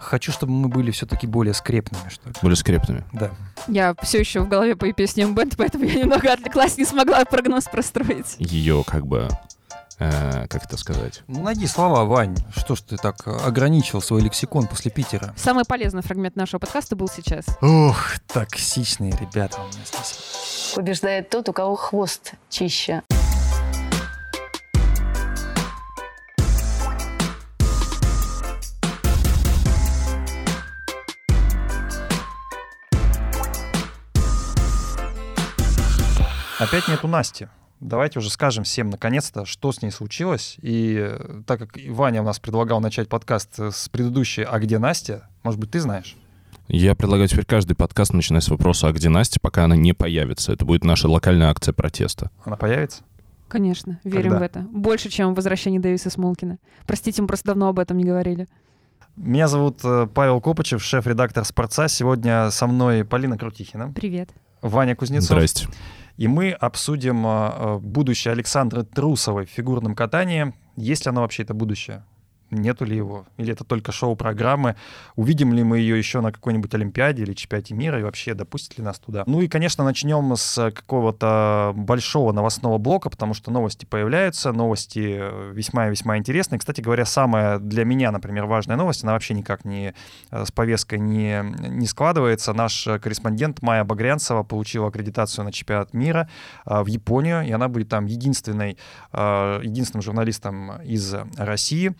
Хочу, чтобы мы были все-таки более скрепными, что ли. Более скрепными. Да. Я все еще в голове по песням бенд, поэтому я немного отвлеклась, не смогла прогноз простроить. Ее как бы э, как это сказать? Ну, найди слова, Вань. Что ж ты так ограничил свой лексикон после Питера? Самый полезный фрагмент нашего подкаста был сейчас. Ух, токсичные ребята у меня здесь. Побеждает тот, у кого хвост чище. Опять нету Насти. Давайте уже скажем всем наконец-то, что с ней случилось. И э, так как Ваня у нас предлагал начать подкаст с предыдущей «А где Настя?», может быть, ты знаешь? Я предлагаю теперь каждый подкаст начинать с вопроса «А где Настя?», пока она не появится. Это будет наша локальная акция протеста. Она появится? Конечно, верим Когда? в это. Больше, чем в возвращении Дэвиса Смолкина. Простите, мы просто давно об этом не говорили. Меня зовут э, Павел Копычев, шеф-редактор «Спорца». Сегодня со мной Полина Крутихина, Привет. Ваня Кузнецов. Здрасте. И мы обсудим э, э, будущее Александры Трусовой в фигурном катании. Есть ли оно вообще это будущее? Нету ли его? Или это только шоу-программы? Увидим ли мы ее еще на какой-нибудь Олимпиаде или чемпионате мира? И вообще, допустит ли нас туда? Ну и, конечно, начнем с какого-то большого новостного блока, потому что новости появляются, новости э, весьма и весьма интересные. Кстати говоря, самая для меня, например, важная новость, она вообще никак не э, с повесткой не, не складывается. Наш э, корреспондент Майя Багрянцева получила аккредитацию на чемпионат мира э, в Японию, и она будет там единственной, э, единственным журналистом из России.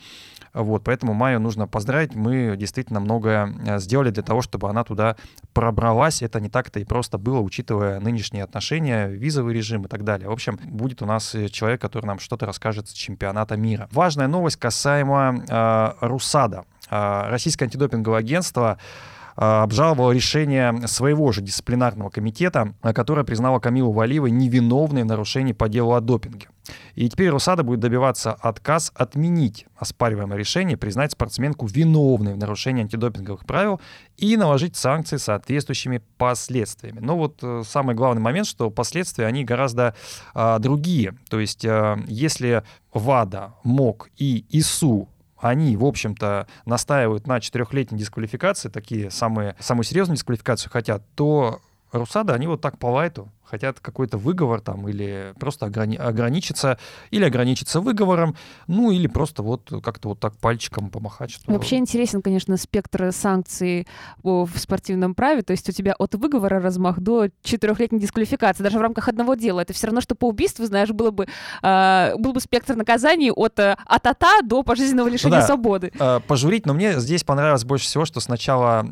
Вот, поэтому Майю нужно поздравить. Мы действительно многое э, сделали для того, чтобы она туда пробралась. Это не так-то и просто было, учитывая нынешние отношения, визовый режим и так далее. В общем, будет у нас э, человек, который нам что-то расскажет с чемпионата мира. Важная новость касаемо э, РУСАДА. Э, Российское антидопинговое агентство э, обжаловало решение своего же дисциплинарного комитета, э, которое признало Камилу Валиевой невиновной в нарушении по делу о допинге. И теперь Русада будет добиваться отказ отменить оспариваемое решение, признать спортсменку виновной в нарушении антидопинговых правил и наложить санкции соответствующими последствиями. Но вот э, самый главный момент, что последствия, они гораздо а, другие. То есть а, если ВАДА, МОК и ИСУ они, в общем-то, настаивают на четырехлетней дисквалификации, такие самые, самую серьезную дисквалификацию хотят, то Русада, они вот так по лайту хотят какой-то выговор там или просто ограни- ограничиться, или ограничиться выговором, ну или просто вот как-то вот так пальчиком помахать. Что... Вообще интересен, конечно, спектр санкций в спортивном праве. То есть у тебя от выговора размах до четырехлетней дисквалификации, даже в рамках одного дела. Это все равно, что по убийству, знаешь, было бы, э, был бы спектр наказаний от э, ата до пожизненного лишения Ну да. свободы. э, пожурить, но мне здесь понравилось больше всего, что сначала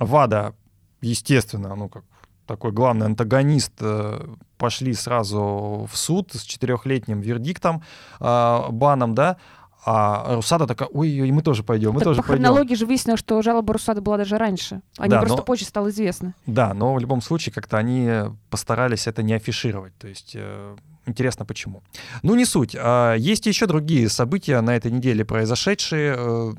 э, ВАДА, естественно, ну как такой главный антагонист, э, пошли сразу в суд с четырехлетним вердиктом, э, баном, да, а Русада такая, ой, ой, мы тоже пойдем, мы Так тоже по пойдем. хронологии же выяснилось, что жалоба Русада была даже раньше. Они Да, просто но- позже стало известно. Да, но в любом случае как-то они постарались это не афишировать. То есть э, интересно почему. Ну, не суть. А, Есть еще другие события на этой неделе произошедшие. Э,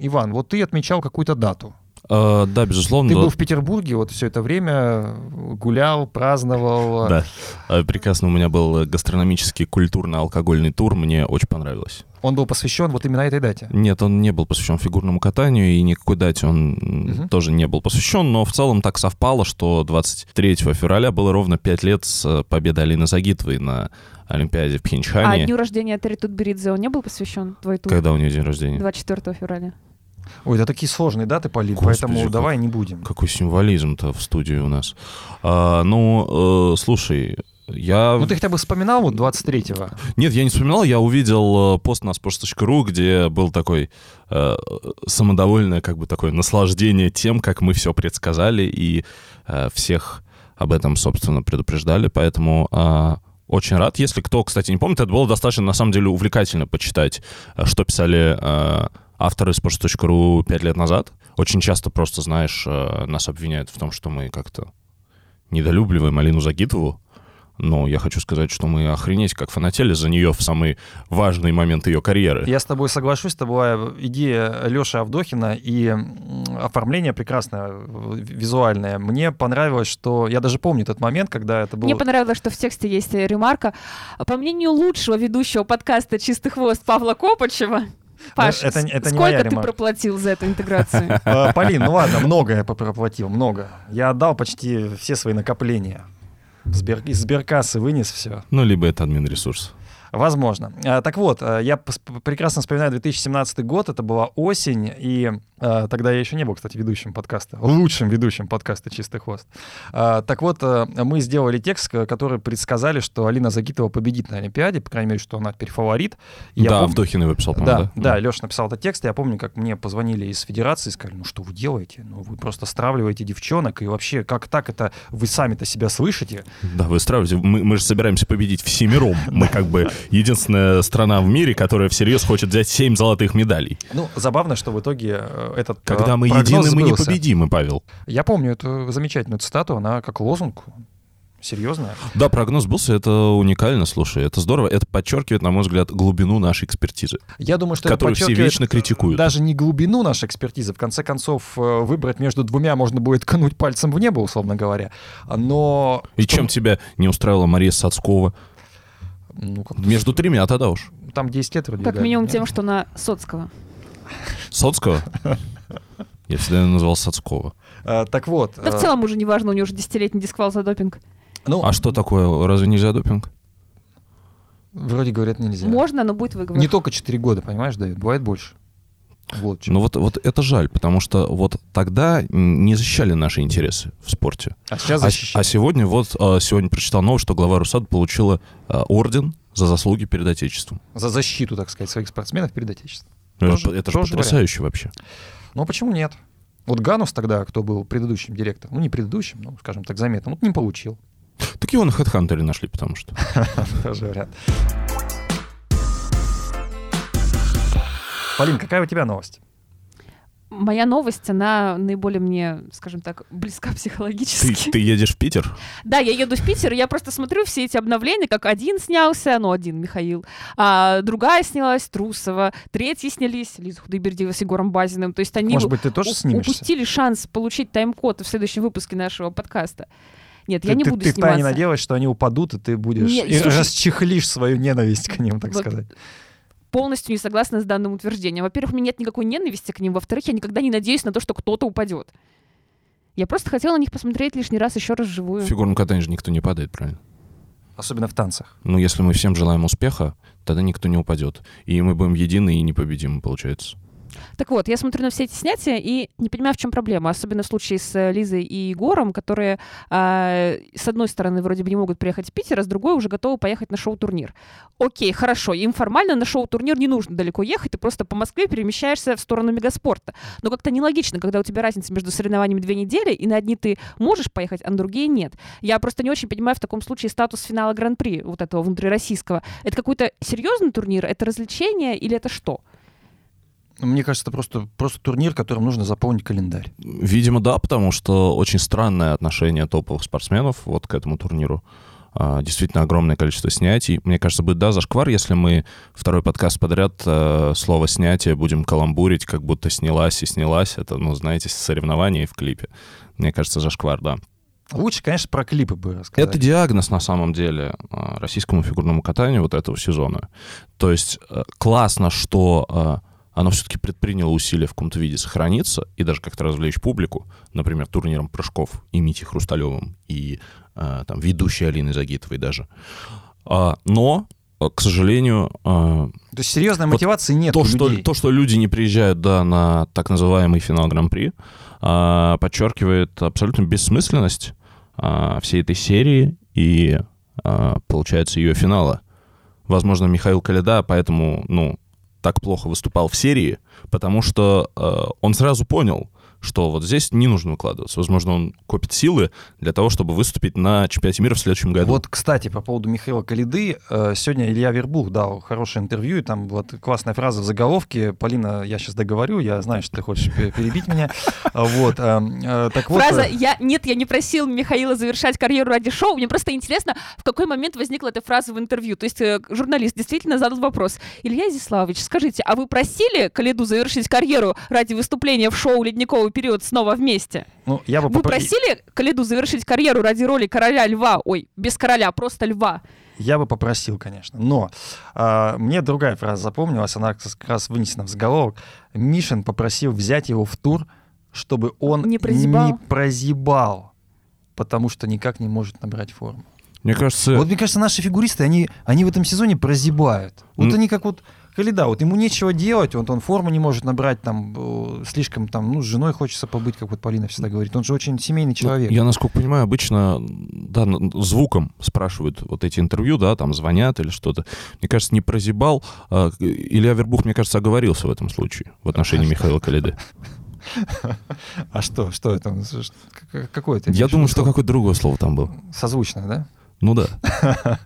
Иван, вот ты отмечал какую-то дату. Э, да, безусловно. Ты был в Петербурге вот все это время, гулял, праздновал. Да. Э, Прекрасно у меня был гастрономический культурно-алкогольный тур, мне очень понравилось. Он был посвящен вот именно этой дате. Нет, он не был посвящен фигурному катанию, и никакой дате он Мгм. тоже не был посвящен, но в целом так совпало, что 23 февраля было ровно 5 лет с э, победы Алины Загитовой на Олимпиаде в А Пхенчхане. дню рождения Терри Тутберидзе он не был посвящен твой тур? Когда у нее день рождения? 24 февраля. Ой, да такие сложные даты, Полин, Господи, поэтому как- давай не будем. Какой символизм-то в студии у нас. А, ну, э, слушай, я... Ну ты хотя бы вспоминал вот 23-го? Нет, я не вспоминал, я увидел э, пост на sports.ru, где был такой э, самодовольное, как бы такое наслаждение тем, как мы все предсказали и э, всех об этом, собственно, предупреждали, поэтому э, очень рад. Если кто, кстати, не помнит, это было достаточно, на самом деле, увлекательно почитать, э, что писали э, авторы sports.ru пять лет назад. Очень часто просто, знаешь, э, нас обвиняют в том, что мы как-то недолюбливаем Алину Загитову, но я хочу сказать, что мы охренеть как фанатели за нее в самый важный момент ее карьеры. Я с тобой соглашусь, это была идея Леши Авдохина, и оформление прекрасное, визуальное. Мне понравилось, что... Я даже помню этот момент, когда это было... Мне понравилось, что в тексте есть ремарка. По мнению лучшего ведущего подкаста «Чистый хвост» Павла Копачева, Паш, это- это не сколько моя ты ремарка. проплатил за эту интеграцию? Э, Полин, ну ладно, много я проплатил, много. Я отдал почти все свои накопления. Сбер- Из сберкассы вынес все. Ну, либо это админ ресурс. Возможно. А, Так вот, э, я прекрасно вспоминаю 2017 год, это была осень, и э, тогда я еще не был, кстати, ведущим подкаста, лучшим ведущим подкаста «Чистый хвост». А, Так вот, мы сделали текст, который предсказали, что Алина Загитова победит на Олимпиаде, по крайней мере, что она теперь фаворит. Я да, пом- Вдохин его писал, Да, по-моему, да, Леша написал этот текст. Я помню, как мне позвонили из Федерации и сказали, ну что вы делаете? Ну вы просто стравливаете девчонок, и вообще, как так это? Вы сами-то себя слышите? Да, вы стравите. Мы, мы же собираемся победить всемиром. Мы как бы единственная страна в мире, которая всерьез хочет взять семь золотых медалей. Ну, забавно, что в итоге э, этот э, Когда мы едины, мы не сбылся. победимы, Павел. Я помню эту замечательную цитату, она как лозунг серьезная. Да, прогноз сбылся, это уникально, слушай, это здорово. Это подчеркивает, на мой взгляд, глубину нашей экспертизы. Я думаю, что это Которую все вечно критикуют. Даже не глубину нашей экспертизы. В конце концов, э, выбрать между двумя можно будет ткнуть пальцем в небо, условно говоря. Но... И чем тебя не устраивала Мария Сацкова? Ну, как- Между тремя тогда уж. Там 10 лет вроде. Как да, минимум нет? тем, что на Соцкого. Соцкого? Я всегда ее называл Сацкова. Э, Так вот. Да в э, целом уже не важно, у него уже десятилетний дисквал за допинг. Ну, А что такое? Разве нельзя допинг? вроде говорят нельзя. Можно, но будет выговор. Не только 4 года, понимаешь, Давид? Бывает больше. Вот. чё. Ну вот, вот это жаль, потому что вот тогда не защищали наши интересы в спорте. А сейчас А, защищают. а сегодня вот а, сегодня прочитал новость, что глава Русад получила а, орден за заслуги перед Отечеством. За защиту, так сказать, своих спортсменов перед Отечеством. Ну, Тоже- это это же потрясающе вообще. Ну, почему нет? Вот Ганус тогда, кто был предыдущим директором, ну, не предыдущим, ну, скажем так, заметным, вот не получил. Так его на HeadHunter нашли, потому что. Тоже вариант. Полин, какая у тебя новость? Моя новость, она наиболее мне, скажем так, близка Ты, психологически. ты едешь в Питер? Да, я еду в Питер, и я просто смотрю все эти обновления, как один снялся, ну, один Михаил, а другая снялась, Трусова, третьи снялись, Лиза Худайбердиева с Егором Базиным. То есть они Может быть, ты тоже снимешься? упустили шанс получить тайм-код в следующем выпуске нашего подкаста. Нет, Ты, я не ты- буду ты сниматься. втайне надеялась, что они упадут, и ты будешь... Не, и слушай- расчехлишь свою ненависть к ним, так Вот сказать. Полностью не согласна с данным утверждением. Во-первых, у меня нет никакой ненависти к ним. Во-вторых, я никогда не надеюсь на то, что кто-то упадет. Я просто хотела на них посмотреть лишний раз еще раз В живую. фигурном катании же никто не падает, правильно? Особенно в танцах. Ну, если мы всем желаем успеха, тогда никто не упадет. И мы будем едины и непобедимы, получается. Так вот, я смотрю на все эти снятия и не понимаю, в чем проблема. Особенно в случае с э, Лизой и Егором, которые, а, с одной стороны, вроде бы не могут приехать в Питер, а с другой уже готовы поехать на шоу-турнир. Окей, хорошо, им формально на шоу-турнир не нужно далеко ехать, ты просто по Москве перемещаешься в сторону мегаспорта. Но как-то нелогично, когда у тебя разница между соревнованиями две недели, и на одни ты можешь поехать, а на другие нет. Я просто не очень понимаю в таком случае статус финала Гран-при, вот этого внутрироссийского. Это какой-то серьезный турнир, это развлечение или это что? Мне кажется, это просто, просто турнир, которым нужно заполнить календарь. Видимо, да, потому что очень странное отношение топовых спортсменов вот к этому турниру. А, Действительно огромное количество снятий. Мне кажется, будет, да, зашквар, если мы второй подкаст подряд э, слово «снятие» будем каламбурить, как будто снялась и снялась. Это, ну, знаете, соревнование в клипе. Мне кажется, зашквар, да. Лучше, конечно, про клипы бы рассказать. Это диагноз, на самом деле, а, российскому фигурному катанию вот этого сезона. То есть э, классно, что э, оно все-таки предприняло усилия в каком-то виде сохраниться и даже как-то развлечь публику, например, турниром прыжков и Мити Хрусталевым, и э, там ведущей Алиной Загитовой даже. А, Но, э, к сожалению, э, То есть серьезной Вот мотивации нет то, у что, людей. то, что люди не приезжают да, на так называемый финал Гран-при, а, подчеркивает абсолютно бессмысленность а, всей этой серии и, а, получается, ее финала. Возможно, Михаил Каледа поэтому, ну, так плохо выступал в серии, потому что а, он сразу понял, что вот здесь не нужно выкладываться. Возможно, он копит силы для того, чтобы выступить на чемпионате мира в следующем году. Вот, кстати, по поводу Михаила Калиды, э, сегодня Илья Вербух дал хорошее интервью, и там была т- классная фраза в заголовке. Полина, я сейчас договорю, я знаю, что ты хочешь пе- перебить меня. Вот, э, э, так вот... Фраза «я, «Нет, я не просил Михаила завершать карьеру ради шоу». Мне просто интересно, в какой момент возникла эта фраза в интервью. То есть журналист действительно задал вопрос. Илья Изяславович, скажите, а вы просили Калиду завершить карьеру ради выступления в шоу «Ледниковый период снова вместе. Ну, я бы Вы попро- просили Калиду завершить карьеру ради роли короля льва? Ой, без короля, просто льва. Я бы попросил, конечно. Но а, мне другая фраза запомнилась, она как раз вынесена в заголовок. Мишин попросил взять его в тур, чтобы он Не прозябал? не прозябал, потому что никак не может набрать форму. Мне кажется, Вот мне кажется, наши фигуристы, они, они в этом сезоне прозябают. Вот М. они как вот Калида, вот ему нечего делать, вот он форму не может набрать, там, э, слишком там, ну, с женой хочется побыть, как вот Полина всегда говорит. Он же очень семейный человек. Я, насколько понимаю, обычно да, звуком спрашивают вот эти интервью, да, там звонят или что-то. Мне кажется, не прозябал. а, Илья Вербух, мне кажется, оговорился в этом случае в отношении Михаила Калиды. А что, что это? Какое это? Я думаю, что какое-то другое слово там было. Созвучное, да? Ну да.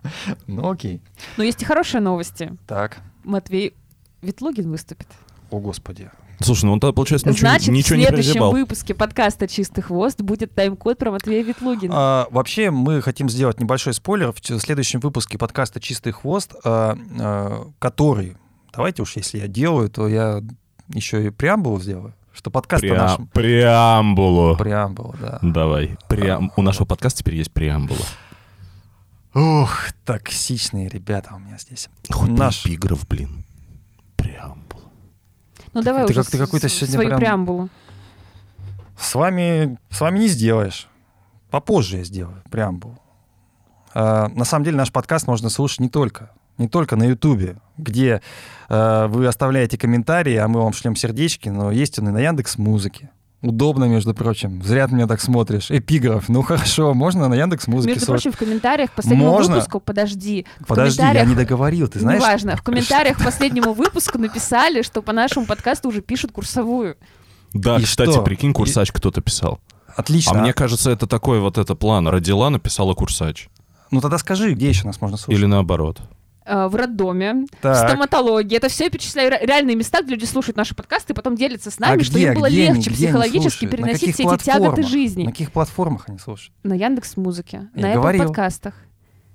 Ну окей. Но есть и хорошие новости. Так. Матвей Ветлугин выступит. О, Господи. Слушай, ну он тогда, получается, ничего, Значит, ничего в не следующем прозябал. выпуске подкаста «Чистый хвост» будет тайм-код про Матвея Ветлугина. А, вообще, мы хотим сделать небольшой спойлер в следующем выпуске подкаста «Чистый хвост», а, а, который, давайте уж, если я делаю, то я еще и преамбулу сделаю, что подкаст Преа- нашем... Преамбулу. Преамбула, да. Давай. Преам- У нашего подкаста теперь есть преамбула. Ух, токсичные ребята у меня здесь. Хоть Наш- эпиграф, блин. Преамбула. ну давай ты уже как- ты с- какой-то сегодня свою прям- преамбулу. С вами, с вами не сделаешь. Попозже я сделаю преамбулу. А, на самом деле наш подкаст можно слушать не только, не только на Ютубе, где а, вы оставляете комментарии, а мы вам шлем сердечки, но есть он и на Яндекс Музыке. Удобно, между прочим. Зря ты меня так смотришь. Эпиграф. Ну хорошо, можно на Яндекс Музыке Между прочим, в комментариях к последнему Можно? выпуску, подожди, Подожди, я комментариях- не договорил, ты знаешь? Неважно, в комментариях к последнему выпуску написали, что по нашему подкасту уже пишут курсовую. Да, И кстати, что? прикинь, курсач кто-то писал. Отлично. А мне кажется, это такой вот это план. Родила, написала курсач. Ну тогда скажи, где еще нас можно слушать? Или наоборот. Э, В роддоме, Так. стоматологии. Это все я перечисляю ре- реальные места, где люди слушают наши подкасты и потом делятся с нами, А что где, им было где легче они психологически переносить все эти тяготы жизни. На каких платформах они слушают? На Яндекс Музыке, Я на Apple говорил. подкастах.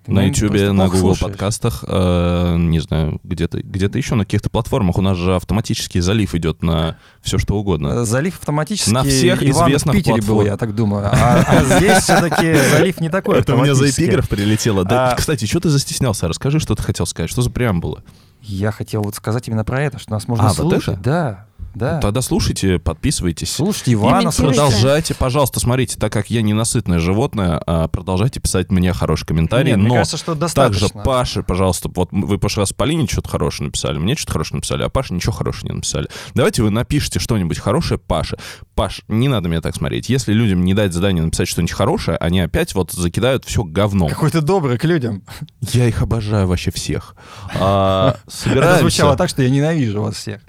На просто на Google слушаешь. подкастах, э, не знаю, где-то где еще на каких-то платформах. У нас же автоматический залив идет на все что угодно. Э, Залив автоматически На всех Иван известных в Питере платформ. был, я так думаю. А, а здесь все-таки залив не такой Это у меня за эпиграф прилетело. Да, А- Кстати, что ты застеснялся? Расскажи, что ты хотел сказать. Что за преамбула? Я хотел вот сказать именно про это, что нас можно А, вот слушать. это? Да, да. Тогда слушайте, подписывайтесь. Слушайте Ивана, слушайте. Продолжайте, пожалуйста, смотрите, так как я ненасытное животное, а, продолжайте писать мне хорошие комментарии, Нет, мне но кажется, что также достаточно. Паше, пожалуйста, вот вы в прошлый раз Полине что-то хорошее написали, мне что-то хорошее написали, а Паше ничего хорошего не написали. Давайте вы напишите что-нибудь хорошее Паше. Паш, не надо меня так смотреть. Если людям не дать задание написать что-нибудь хорошее, они опять вот закидают все говном. Какой ты добрый к людям. Я их обожаю вообще всех. А, Это собираемся... звучало так, что я ненавижу вас всех.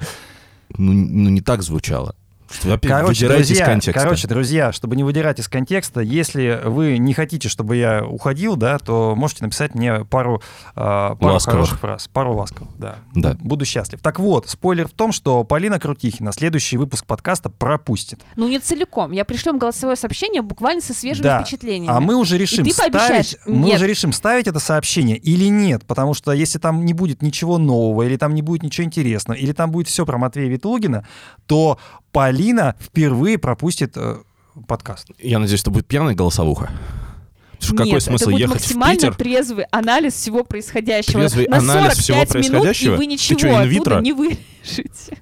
Ну, ну, не так звучало. Что вы опять Короче, друзья, контекста. короче, друзья, чтобы не выдирать из контекста, если вы не хотите, чтобы я уходил, да, то можете написать мне пару, а, пару Ласковых. хороших фраз. Пару ласковых, да. Да. Буду счастлив. Так вот, спойлер в том, что Полина Крутихина следующий выпуск подкаста пропустит. Ну, не целиком. Я пришлю голосовое сообщение буквально со свежими Да. впечатлениями. А мы уже решим ставить, мы нет. уже решим ставить это сообщение или нет, потому что если там не будет ничего нового, или там не будет ничего интересного, или там будет все про Матвея Ветлугина, то Полина впервые пропустит э, подкаст. Я надеюсь, это будет пьяная голосовуха. Что какой Нет, смысл это будет ехать в максимально Питер? трезвый анализ всего происходящего. Трезвый На анализ 45 всего минут, происходящего? и вы Ты ничего оттуда инвитро? не вырежете.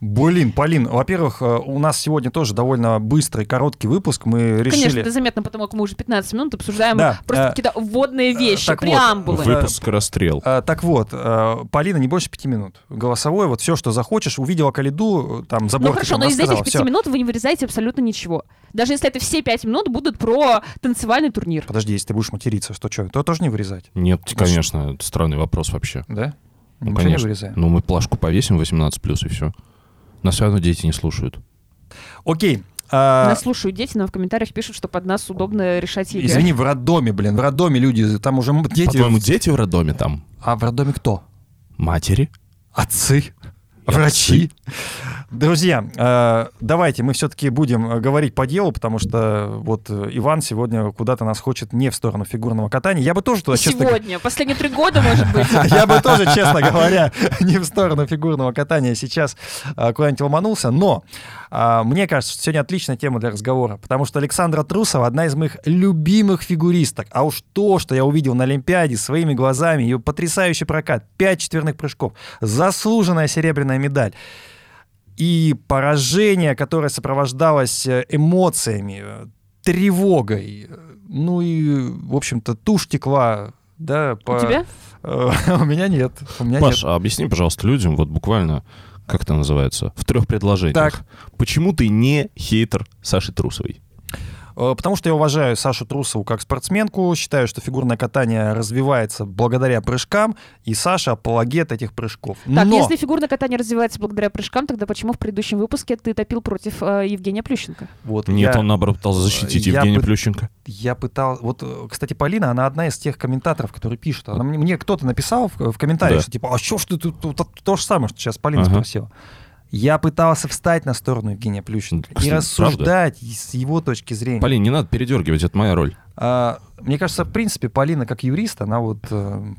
Блин, Полин, во-первых, э, у нас сегодня тоже довольно быстрый, короткий выпуск. Мы решили... Конечно, это заметно, потому как мы уже 15 минут обсуждаем Да, просто э, какие-то вводные вещи, так вот, преамбулы. вы- Выпуск расстрел. Э, Так вот, э, Полина, не больше пяти минут. Голосовое, вот все, что захочешь, увидела Калиду, э, там, забор Ну хорошо, но из этих пяти минут вы не вырезаете абсолютно ничего. Даже если это все пять минут будут про танцевальный турнир. Подожди, если ты будешь материться, что что, то тоже не вырезать, Нет, конечно, это странный вопрос вообще. да? Ну, Ничего конечно. не вырезаем. Ну, мы плашку повесим 18+, и все. Нас все равно дети не слушают. Окей. а, Нас слушают дети, нам в комментариях пишут, что под нас удобно решать игры. Извини, в роддоме, блин, в роддоме люди, там уже дети... По-твоему, дети в роддоме там? А в роддоме кто? Матери? Отцы? Врачи? Друзья, э, давайте мы все-таки будем э, говорить по делу, потому что вот э, Иван сегодня куда-то нас хочет не в сторону фигурного катания. Я бы тоже туда, честно Сегодня, последние три года, может быть. Я бы тоже, честно говоря, не в сторону фигурного катания сейчас куда-нибудь ломанулся. Но мне кажется, что сегодня отличная тема для разговора, потому что Александра Трусова одна из моих любимых фигуристок. А уж то, что я увидел на Олимпиаде своими глазами, ее потрясающий прокат, пять четверных прыжков, заслуженная серебряная медаль и поражение, которое сопровождалось э, эмоциями, э, тревогой, э, ну и, в общем-то, тушь текла, да, по... У тебя? У меня нет. У меня Паш, нет. а объясни, пожалуйста, людям, вот буквально, как это называется, в трех предложениях. Так. Почему ты не хейтер Саши Трусовой? Э, Потому что я уважаю Сашу Трусову как спортсменку, считаю, что фигурное катание развивается благодаря прыжкам, и Саша апологет этих прыжков. Так, Но если фигурное катание развивается благодаря прыжкам, тогда почему в предыдущем выпуске ты топил против э, Евгения Плющенко? вот Нет, я, он, наоборот, пытался защитить я Евгения пы- Плющенко. я пытал... Вот, э, кстати, Полина, она одна из тех комментаторов, которые пишут. Она мне, мне кто-то написал в, в комментариях, Да. что типа, а что ж ты тут, тут то же самое, что сейчас Полина Ага. спросила. Я пытался встать на сторону Евгения Плющенко Правда? и рассуждать с его точки зрения. Полин, не надо передергивать, это моя роль. А, мне кажется, в принципе, Полина как юрист, она вот... э,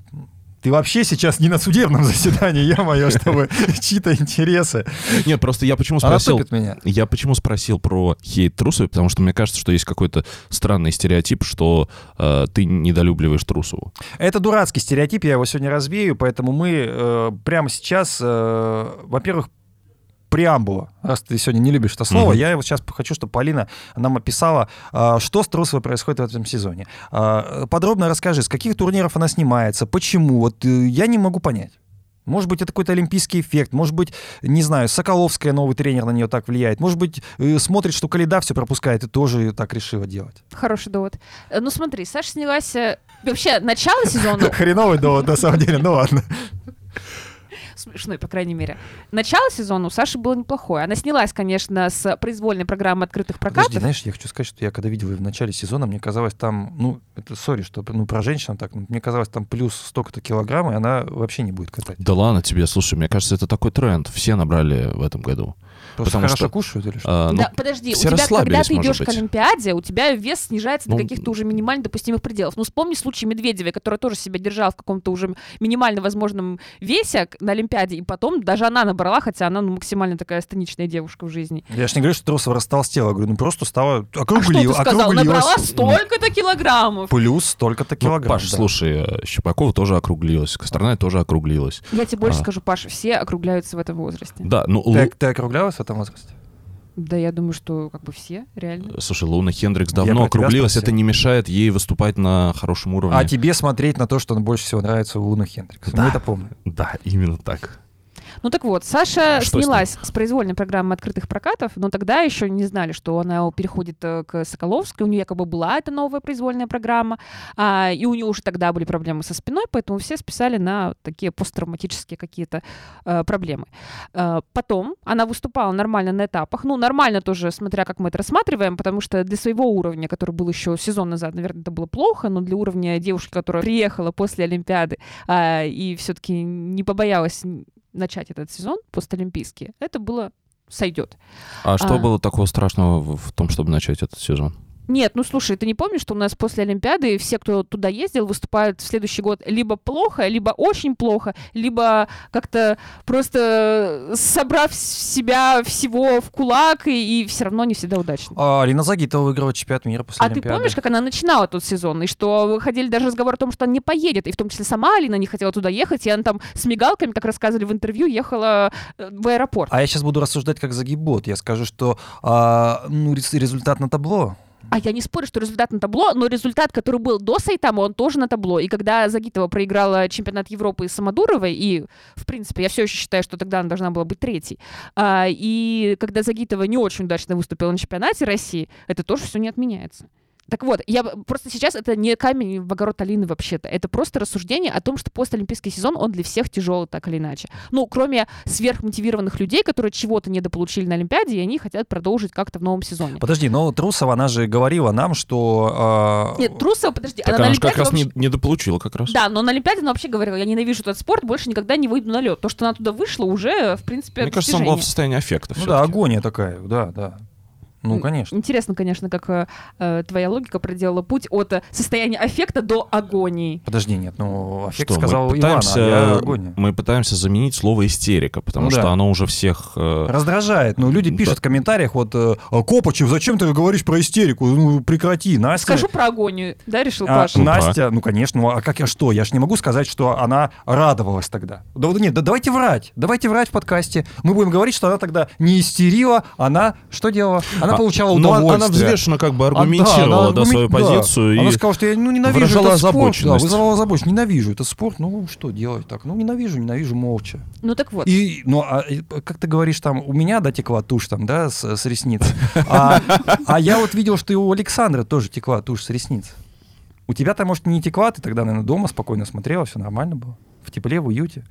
ты вообще сейчас не на судебном заседании, я мое, чтобы чьи-то интересы. Нет, просто я почему спросил... меня. Я почему спросил про хейт Трусовой, потому что мне кажется, что есть какой-то странный стереотип, что э, ты недолюбливаешь Трусову. Это дурацкий стереотип, я его сегодня развею, поэтому мы э, прямо сейчас, э, во-первых, преамбула, раз ты сегодня не любишь это слово, Мгм. я вот сейчас хочу, чтобы Полина нам описала, а, что с Трусовой происходит в этом сезоне. А, Подробно расскажи, с каких турниров она снимается, почему, вот э, я не могу понять. Может быть, это какой-то олимпийский эффект, может быть, не знаю, Соколовская, новый тренер на нее так влияет, может быть, э, смотрит, что Калида все пропускает и тоже так решила делать. Хороший довод. Э, Ну смотри, Саша снялась... Вообще, начало сезона... Хреновый довод, на самом деле, ну ладно. Смешной, по крайней мере. Начало сезона у Саши было неплохое. Она снялась, конечно, с произвольной программы открытых прокатов. Подожди, знаешь, я хочу сказать, что я когда видел ее в начале сезона, мне казалось там, ну, это сори, что ну, про женщину так, мне казалось там плюс столько-то килограмм, и она вообще не будет катать. Да ладно тебе, слушай, мне кажется, это такой тренд. Все набрали в этом году. Просто потому хорошо что- кушают или что? А, ну, да, подожди, у тебя, когда ты идешь к быть. Олимпиаде, у тебя вес снижается Ну, до каких-то уже минимально допустимых пределов. Ну, вспомни случай Медведевой, которая тоже себя держала в каком-то уже минимально возможном весе к- на Олимпиаде, и потом даже она набрала, хотя она ну, максимально такая станичная девушка в жизни. Я же не говорю, что Трусова растолстела, я говорю, ну просто стала, А что округлила, ты сказал? Набрала столько-то килограммов. Плюс столько-то ну, килограмм. Паш, да. слушай, Щербакова тоже округлилась, Косторная тоже округлилась. Я тебе больше А. скажу, Паша, все округляются в этом возрасте. Да, ну, Ты, ты округлялась этом возрасте? Да, я думаю, что как бы все, реально. Слушай, Луна Хендрикс давно округлилась, это не мешает ей выступать на хорошем уровне. А тебе смотреть на то, что больше всего нравится у Луны Хендрикс. Да. Мы это помним. Да, именно так. Ну так вот, Саша Что с снялась с, произвольной программы открытых прокатов, но тогда еще не знали, что она переходит э, к Соколовской. У нее якобы была эта новая произвольная программа, а, и у нее уже тогда были проблемы со спиной, поэтому все списали на такие посттравматические какие-то э, проблемы. Э, потом она выступала нормально на этапах. Ну, нормально тоже, смотря как мы это рассматриваем, потому что для своего уровня, который был еще сезон назад, наверное, это было плохо, но для уровня девушки, которая приехала после Олимпиады а, и все-таки не побоялась начать этот сезон постолимпийский, это было сойдет. А что А. было такого страшного в том, чтобы начать этот сезон? Нет, ну слушай, ты не помнишь, что у нас после Олимпиады все, кто туда ездил, выступают в следующий год либо плохо, либо очень плохо, либо как-то просто собрав с себя всего в кулак, и, все равно не всегда удачно. А, Алина Загитова выиграла чемпионат мира после А ты Олимпиады. помнишь, как она начинала тот сезон, и что выходили даже разговоры о том, что она не поедет, и в том числе сама Алина не хотела туда ехать, и она там с мигалками, как рассказывали в интервью, ехала э, в аэропорт. А я сейчас буду рассуждать как загибот. Я скажу, что а, ну, рез- результат на табло. А я не спорю, что результат на табло, но результат, который был до Сайтама, он тоже на табло. И когда Загитова проиграла чемпионат Европы с Самодуровой, и, в принципе, я все еще считаю, что тогда она должна была быть третьей, а, и когда Загитова не очень удачно выступила на чемпионате России, это тоже все не отменяется. Так вот, я просто сейчас это не камень в огород Алины вообще-то. Это просто рассуждение о том, что постолимпийский сезон, он для всех тяжелый так или иначе. Ну, кроме сверхмотивированных людей, которые чего-то недополучили на Олимпиаде, и они хотят продолжить как-то в новом сезоне. Подожди, но Трусова, она же говорила нам, что... а, Нет, Трусова, подожди, Так она на она же как Олимпиаде раз вообще- не, недополучила как раз. Да, но на Олимпиаде она вообще говорила, я ненавижу этот спорт, больше никогда не выйду на лед. То, что она туда вышла, уже, в принципе, Мне кажется, она была в состоянии аффекта Ну да, агония такая, да, да. Ну, конечно. Интересно, конечно, как э, э, твоя логика проделала путь от э, состояния аффекта до агонии. Подожди, нет, ну, аффект Что, сказал мы Иван, пытаемся, а я агония. мы пытаемся заменить слово истерика, потому Ну что да. оно уже всех... э, Раздражает. Ну, люди Да. пишут в комментариях, вот, э, «А, Копачев, зачем ты говоришь про истерику? Ну, прекрати, Настя. Скажу про агонию, да, решил А, Паша? Ну, Настя, ну, конечно, ну, а как я что? Я ж не могу сказать, что она радовалась тогда. Да вот нет, да давайте врать. Давайте врать в подкасте. Мы будем говорить, что она тогда не истерила, она что делала? Она а, получала ну, удовольствие. она взвешенно как бы А, да, аргументировала она да, аргумен- свою да. позицию. Она и сказала, что я ну, ненавижу этот спорт. Да, вызывала озабоченность. Ненавижу этот спорт. Ну, что делать так? Ну, ненавижу, ненавижу молча. Ну так вот. И, ну, а, и, как ты говоришь, там, у меня, да, текла тушь там, да, с, с ресниц. А, а я вот видел, что и у Александра тоже текла тушь с ресниц. У тебя-то, может, не текла, ты тогда, наверное, дома спокойно смотрела, все нормально было. В тепле, в уюте.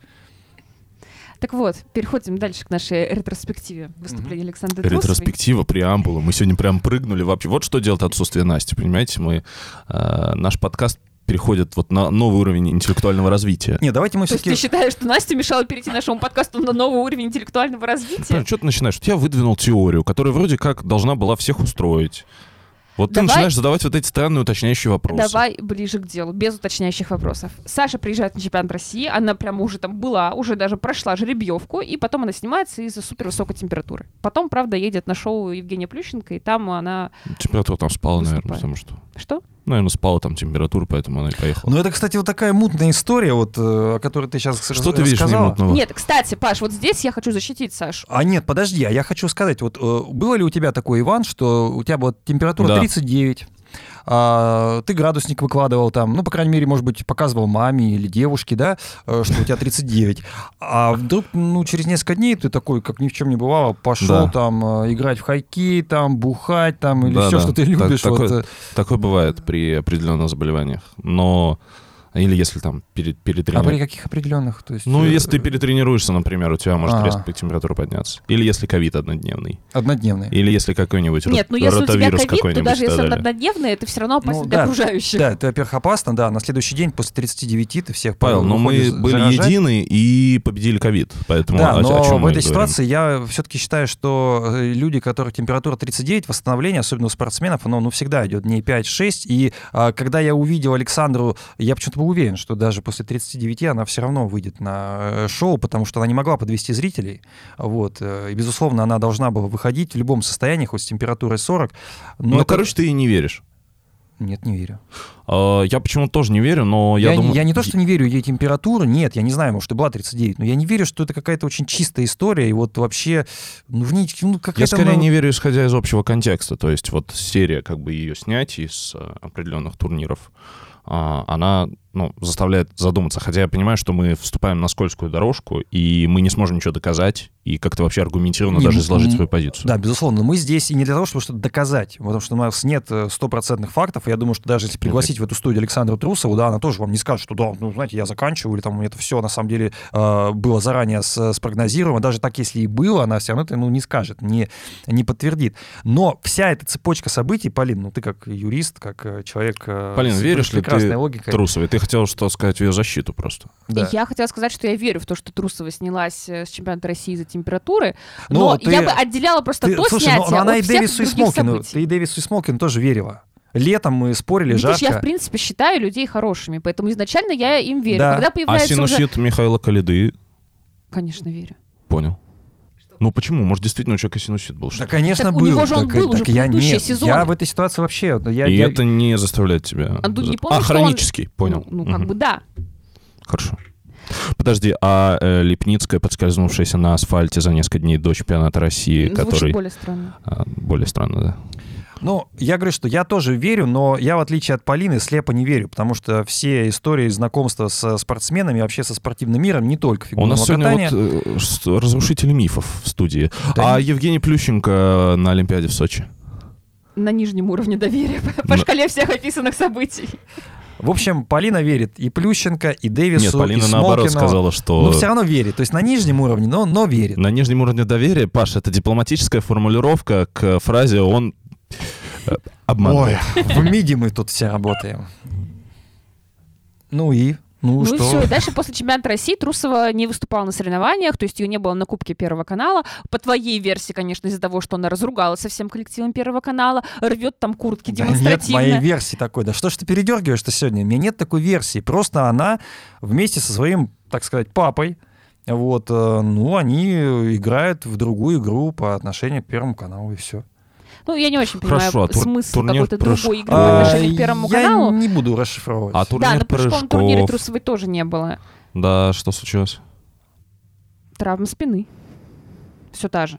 Так вот, переходим дальше к нашей ретроспективе выступления Александра Трусовой. Ретроспектива, преамбула. Мы сегодня прям прыгнули вообще. Вот что делает отсутствие Насти, понимаете? Мы, э, наш подкаст переходит вот на новый уровень интеллектуального развития. Не, давайте мы все-таки... ты считаешь, что Настя мешала перейти нашему подкасту на новый уровень интеллектуального развития? Что ты начинаешь? Вот Я выдвинул теорию, которая вроде как должна была всех устроить. Вот ты Давай- начинаешь задавать вот эти странные уточняющие вопросы. Давай ближе к делу, без уточняющих вопросов. Саша приезжает на чемпионат России, она прямо уже там была, уже даже прошла жеребьевку, и потом она снимается из-за супервысокой температуры. Потом, правда, едет на шоу Евгения Плющенко, и там она... Температура там спала, наверное, потому что... Что? Наверное, спала там температура, поэтому она и поехала. Ну, это, кстати, вот такая мутная история, вот, э, о которой ты сейчас что ты видишь мутного? Нет, кстати, Паш, вот здесь я хочу защитить Сашу. А нет, подожди, а я хочу сказать, вот э, было ли у тебя такое, Иван, что у тебя была температура Да. 39, а, ты градусник выкладывал там, ну, по крайней мере, может быть, показывал маме или девушке, да, э, что у тебя 39, а вдруг, ну, через несколько дней ты такой, как ни в чем не бывало, пошел Да. там э, играть в хоккей, там, бухать, там, или Да, все, да. что ты Так- любишь. вот, такое- э. Такое бывает при определенных заболеваниях. Но... Или если там перед, а при каких определенных? То есть, Ну, э, если ты перетренируешься, например, у тебя может А. резко температура подняться. Или если ковид однодневный. Однодневные. Или если какой-нибудь Нет, ну если у тебя ковид, то даже если он однодневный, это все равно опасно Ну, для да. окружающих. Да, это, во-первых, опасно, да, на следующий день после 39 ты всех Павел, но мы были заражать. едины и победили ковид. Поэтому Да, о, но о чем в этой ситуации я все-таки считаю, что э, люди, у которых температура 39, восстановление, особенно у спортсменов, оно ну, всегда идет дней 5-6. И а, когда я увидел Александру, я почему-то был уверен, что даже после 39 она все равно выйдет на э, шоу, потому что она не могла подвести зрителей. Вот. э, И, безусловно, она должна была выходить в любом состоянии, хоть с температурой 40. Но Ну, это- короче, ты и не веришь. Нет, не верю. А, Я почему-то тоже не верю, но я, Я, не- думаю... я не то, что не верю ей температуру, нет, я не знаю, может, и была 39, но я не верю, что это какая-то очень чистая история, и вот вообще, ну, в ней ну. Я скорее ну, не верю, исходя из общего контекста. То есть вот серия, как бы ее снять из э, определенных турниров, а, она ну, заставляет задуматься. Хотя я понимаю, что мы вступаем на скользкую дорожку, и мы не сможем ничего доказать, и как-то вообще аргументированно Не, даже м- изложить свою позицию. Да, безусловно, но мы здесь и не для того, чтобы что-то доказать, потому что у нас нет э, стопроцентных фактов, и я думаю, что даже если пригласить в эту студию Александру Трусову, да, она тоже вам не скажет, что да, ну, знаете, я заканчиваю, или там это все на самом деле э, было заранее с- спрогнозировано, даже так, если и было, она все равно это ну, не скажет, не, не подтвердит. Но вся эта цепочка событий, Полин, ну ты как юрист, как э, человек э, Полин, веришь ли ты логикой, Трусовой? Ты хотел что сказать в ее защиту просто. да. Я хотела сказать, что я верю в то, что Трусова снялась э, с чемпионата России из-за температуры, Ну, но ты- я бы отделяла просто Ты- то слушай, но- снятие но она от и Дэвису и Смолкину, событий. ты и Дэвису и Смолкину тоже верила. Летом мы спорили, Видишь, жарко. я в принципе считаю людей хорошими, поэтому изначально я им верю. Да. Когда А появляется уже... синусит Михаила Калиды, Конечно, верю. понял. Ну почему? Может, действительно у человека синусит был? Да, конечно, Так у был. него же он Так- был уже так я нет, сезоны. Я в этой ситуации вообще... Я, И я- это не заставляет тебя... А, ну, не помню, а, что он- хронический, понял. Ну, ну, как Мгм. бы да. Хорошо. Подожди, а э, Лепницкая, подскользнувшаяся на асфальте за несколько дней до чемпионата России, Звучит который... более странно. а, более странно, да. Ну, я говорю, что я тоже верю, но я, в отличие от Полины, слепо не верю, потому что все истории знакомства с спортсменами, вообще со спортивным миром, не только У нас сегодня катания. вот э, разрушители мифов в студии. Да а Евгений Плющенко на Олимпиаде в Сочи? На нижнем уровне доверия по, На- шкале всех описанных событий. В общем, Полина верит и Плющенко, и Дэвису, Нет, и Полина наоборот Смолкину. сказала, что... Но все равно верит. То есть на нижнем уровне, но, но верит. На нижнем уровне доверия, Паша, это дипломатическая формулировка к фразе «он обманывает». Ой, в МИДе мы тут все работаем. Ну и? Ну, Ну и что? все. И дальше после чемпионата России Трусова не выступала на соревнованиях, то есть ее не было на Кубке Первого канала. По твоей версии, конечно, из-за того, что она разругалась со всем коллективом Первого канала, рвет там куртки Да нет демонстративно. моей версии такой. Да что ж ты передергиваешь-то сегодня? У меня нет такой версии. Просто она вместе со своим, так сказать, папой, вот, э, ну, они играют в другую игру по отношению к Первому каналу, и все. Ну, я не очень понимаю Хорошо, а тур- смысл турнир какой-то прош- другой игры по отношению к Первому я каналу. не буду расшифровывать. А Да, турнир на прыжковом турнире. Трусовой тоже не было. Да, что случилось? Травма спины. Все та же.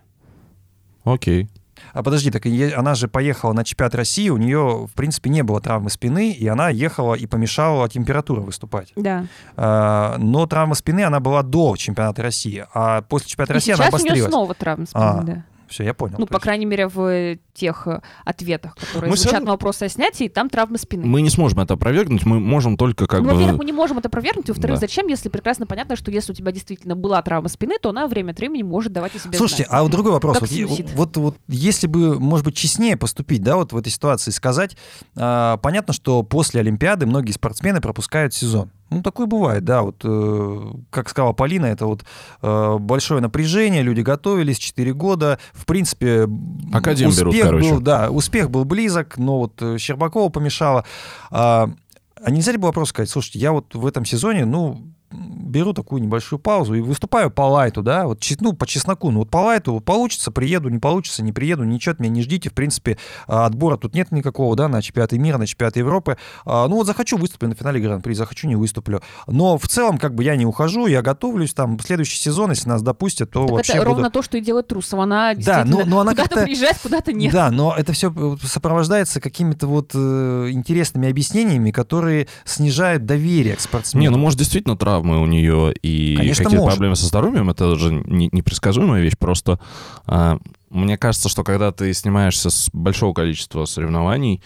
Окей. А подожди, так она же поехала на чемпионат России, у нее, в принципе, не было травмы спины, и она ехала и помешала температура выступать. Да. А, но травма спины, она была до чемпионата России, а после чемпионата И России она сейчас у нее обострилась. снова травма спины, А, да. Все, я понял. Ну, по есть- крайней мере, в э, тех э, ответах, которые Мы звучат равно- на вопросы о снятии, там травма спины. Мы не сможем это опровергнуть, мы можем только как ну, бы... во-первых, мы не можем это опровергнуть, во-вторых, Да. зачем, если прекрасно понятно, что если у тебя действительно была травма спины, то она время от времени может давать о себе Слушайте, знать. а вот другой вопрос. Как Вот, вот, вот если бы, может быть, честнее поступить, да, вот в этой ситуации, сказать, а, понятно, что после Олимпиады многие спортсмены пропускают сезон. Ну, такое бывает, да, вот, э, как сказала Полина, это вот э, большое напряжение, люди готовились 4 года, в принципе, Академ берут, успех короче. был, да, успех был близок, но вот э, Щербакова помешала. А, а нельзя ли было просто сказать, слушайте, я вот в этом сезоне, ну, беру такую небольшую паузу и выступаю по лайту, да, вот, ну, по чесноку, ну, вот по лайту получится, приеду, не получится, не приеду, ничего от меня не ждите, в принципе, а, отбора тут нет никакого, да, на чемпионаты мира, на чемпионаты Европы, А, ну, вот захочу, выступлю на финале Гран-при, захочу, не выступлю, но в целом, как бы, я не ухожу, я готовлюсь, там, следующий сезон, если нас допустят, то Так вообще это буду... ровно то, что и делает Трусова. Она Да, но- действительно но она куда-то приезжает, куда-то нет. Да, но это все сопровождается какими-то вот э, интересными объяснениями, которые снижают доверие к спортсмену. Не, ну может действительно травмы у нее и Конечно, какие-то может. проблемы со здоровьем, это же не- непредсказуемая вещь, просто а, мне кажется, что когда ты снимаешься с большого количества соревнований,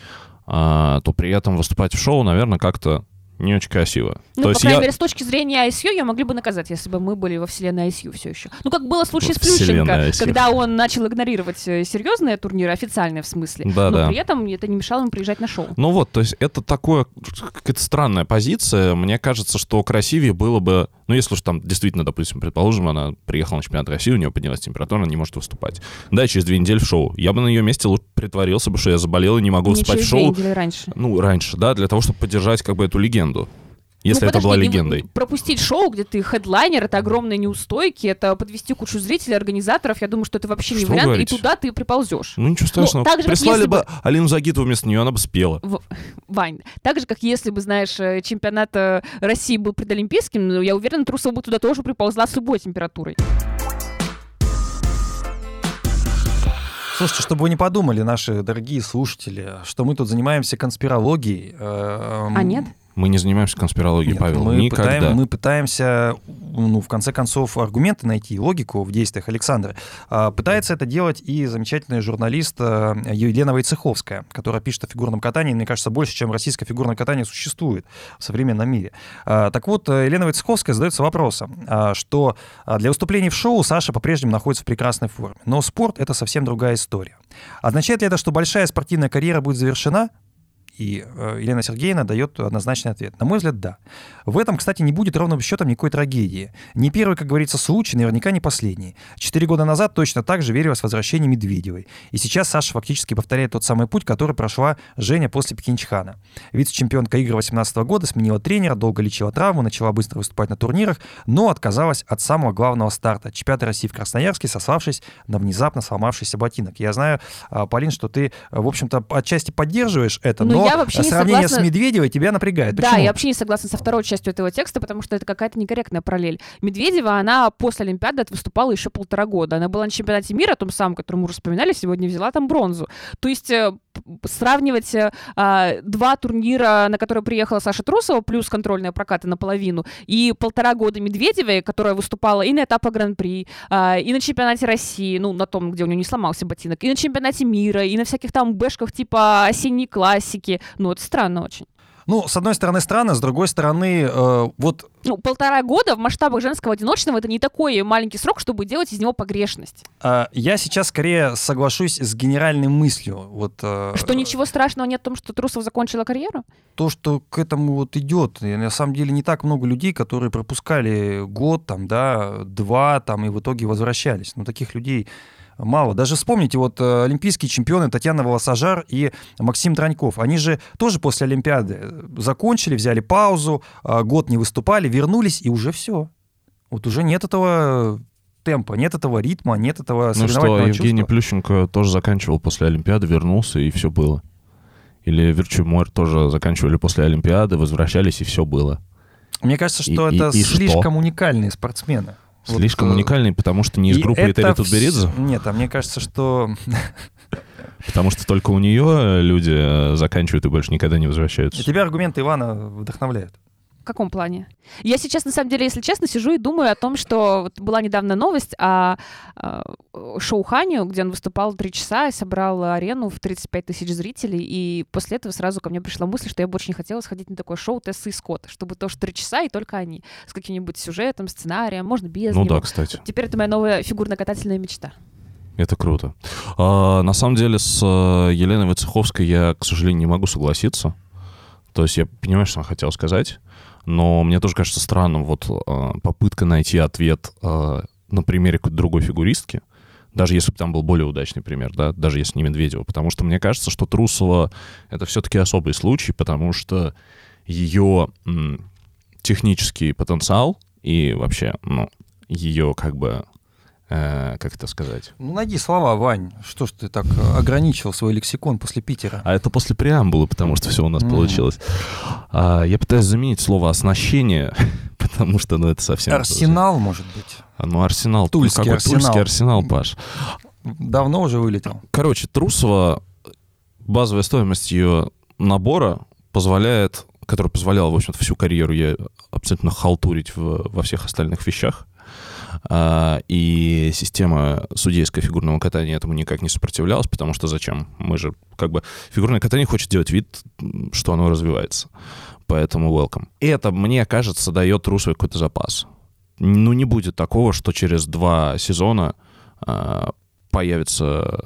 а, то при этом выступать в шоу, наверное, как-то не очень красиво. Ну, то по крайней я... мере, с точки зрения ISU ее могли бы наказать, если бы мы были во вселенной ISU все еще. Ну, как было в случае Во с Плющенко, когда он начал игнорировать э, серьезные турниры, официальные в смысле, Да, но да. при этом это не мешало ему приезжать на шоу. Ну вот, то есть это такое, какая-то странная позиция. Мне кажется, что красивее было бы, ну если уж там действительно, допустим, предположим, она приехала на чемпионат России, у нее поднялась температура, она не может выступать. Да, через две недели в шоу. Я бы на ее месте лучше притворился бы, что я заболел и не могу Не выступать в через две шоу. недели раньше. Ну, раньше, да, для того, чтобы поддержать как бы эту легенду. Если Ну, это была подожди, и легендой. Пропустить шоу, где ты хедлайнер, это огромные неустойки, это подвести кучу зрителей, организаторов. Я думаю, что это вообще не Что вариант, говорите? и туда ты приползешь. Ну, ничего страшного. так же, Прислали если бы Алину Загитову вместо нее, она бы спела. В- Вань, так же, как если бы, знаешь, э, чемпионат э, России был предолимпийским, ну, я уверена, Трусова бы туда тоже приползла с любой температурой. Слушайте, чтобы вы не подумали, наши дорогие слушатели, что мы тут занимаемся конспирологией. эм, А нет? Мы не занимаемся конспирологией, Нет, Павел. мы, Никогда. пытаем- мы пытаемся, ну, в конце концов, аргументы найти, логику в действиях Александра. А, Пытается это делать и замечательный журналист а, Елена Войцеховская, которая пишет о фигурном катании, мне кажется, больше, чем российское фигурное катание существует в современном мире. А, Так вот, э, Елена Войцеховская задается вопросом, что для выступлений в шоу Саша по-прежнему находится в прекрасной форме. Но спорт — это совсем другая история. Означает ли это, что большая спортивная карьера будет завершена? И э, Елена Сергеевна дает однозначный ответ. На мой взгляд, да. В этом, кстати, не будет ровным счетом никакой трагедии. Не первый, как говорится, случай, наверняка не последний. Четыре года назад точно так же верилось в возвращение Медведевой. И сейчас Саша фактически повторяет тот самый путь, который прошла Женя после Пекинчхана. Вице-чемпионка игр 2018 года сменила тренера, долго лечила травму, начала быстро выступать на турнирах, но отказалась от самого главного старта. Чемпионата России в Красноярске, сославшись на внезапно сломавшийся ботинок. Я знаю, а, Полин, что ты, а, в общем-то, отчасти поддерживаешь это, Ну, но я вообще не сравнение согласна- с Медведевой тебя напрягает. Да, Почему? я вообще не согласна со второй частью этого текста, потому что это какая-то некорректная параллель. Медведева, она после Олимпиады выступала еще полтора года. Она была на чемпионате мира, том самом, который мы уже вспоминали, сегодня взяла там бронзу. То есть э, сравнивать э, а, два турнира, на которые приехала Саша Трусова, плюс контрольные прокаты наполовину, и полтора года Медведевой, которая выступала и на этапах Гран-при, а, и на чемпионате России, ну, на том, где у нее не сломался ботинок, и на чемпионате мира, и на всяких там бэшках типа осенней классики. Ну, это странно очень. Ну, с одной стороны, странно, с другой стороны, э, вот Ну, полтора года в масштабах женского одиночного это не такой маленький срок, чтобы делать из него погрешность. э, я сейчас скорее соглашусь с генеральной мыслью. Вот, э, Что ничего страшного нет в том, что Трусова закончила карьеру? то, что к этому вот идет. И на самом деле не так много людей, которые пропускали год, там, да, два, там, и в итоге возвращались. Но таких людей мало. Даже вспомните, вот э, олимпийские чемпионы Татьяна Волосожар и Максим Траньков. Они же тоже после Олимпиады э, закончили, взяли паузу, э, год не выступали, вернулись, и уже все. Вот уже нет этого темпа, нет этого ритма, нет этого Ну что, Евгений чувства. Плющенко тоже заканчивал после Олимпиады, вернулся, и все было. Или Верчумор тоже заканчивали после Олимпиады, возвращались, и все было. Мне кажется, что И- и- это и что? слишком уникальные спортсмены. Вот, Слишком э, уникальный, потому что не из И группы Этери вс- Тутберидзе, Нет, а мне кажется, что потому что только у нее люди э, заканчивают и больше никогда не возвращаются. тебя аргументы Ивана вдохновляют. В каком плане? Я сейчас, на самом деле, если честно, сижу и думаю о том, что вот была недавно новость о, э, шоу Ханю, где он выступал три часа и собрал арену в 35 тысяч зрителей, и после этого сразу ко мне пришла мысль, что я бы очень хотела сходить на такое шоу Тессы и Скотта, чтобы тоже три часа и только они, с каким-нибудь сюжетом, сценарием, можно без Ну него. да, кстати. Теперь это моя новая фигурно-катательная мечта. Это круто. А, на самом деле с э, Еленой Войцеховской я, к сожалению, не могу согласиться. То есть я понимаю, что она хотела сказать, но мне тоже кажется странным вот э, попытка найти ответ э, на примере другой фигуристки, даже если бы там был более удачный пример, да, даже если не Медведева, потому что мне кажется, что Трусова — это все-таки особый случай, потому что ее технический потенциал и вообще, ну, ее как бы, э, как это сказать, Ну, найди слова, Вань. Что ж ты так э, ограничил свой лексикон после Питера? А это после преамбулы, потому что все у нас Мгм. получилось. А, я пытаюсь заменить слово «оснащение», потому что, ну, это совсем... Арсенал, может быть. А, Ну, Арсенал. Тульский какой Арсенал. Тульский Арсенал, Паш. Давно уже вылетел. Короче, Трусова, базовая стоимость ее набора позволяет, которая позволяла, в общем-то, всю карьеру ей абсолютно халтурить в- во всех остальных вещах. А, и система судейского фигурного катания этому никак не сопротивлялась, потому что зачем? Мы же, как бы, фигурное катание хочет делать вид, что оно развивается. Поэтому welcome. Это, мне кажется, дает Трусовой какой-то запас. Ну, не будет такого, что через два сезона а, появится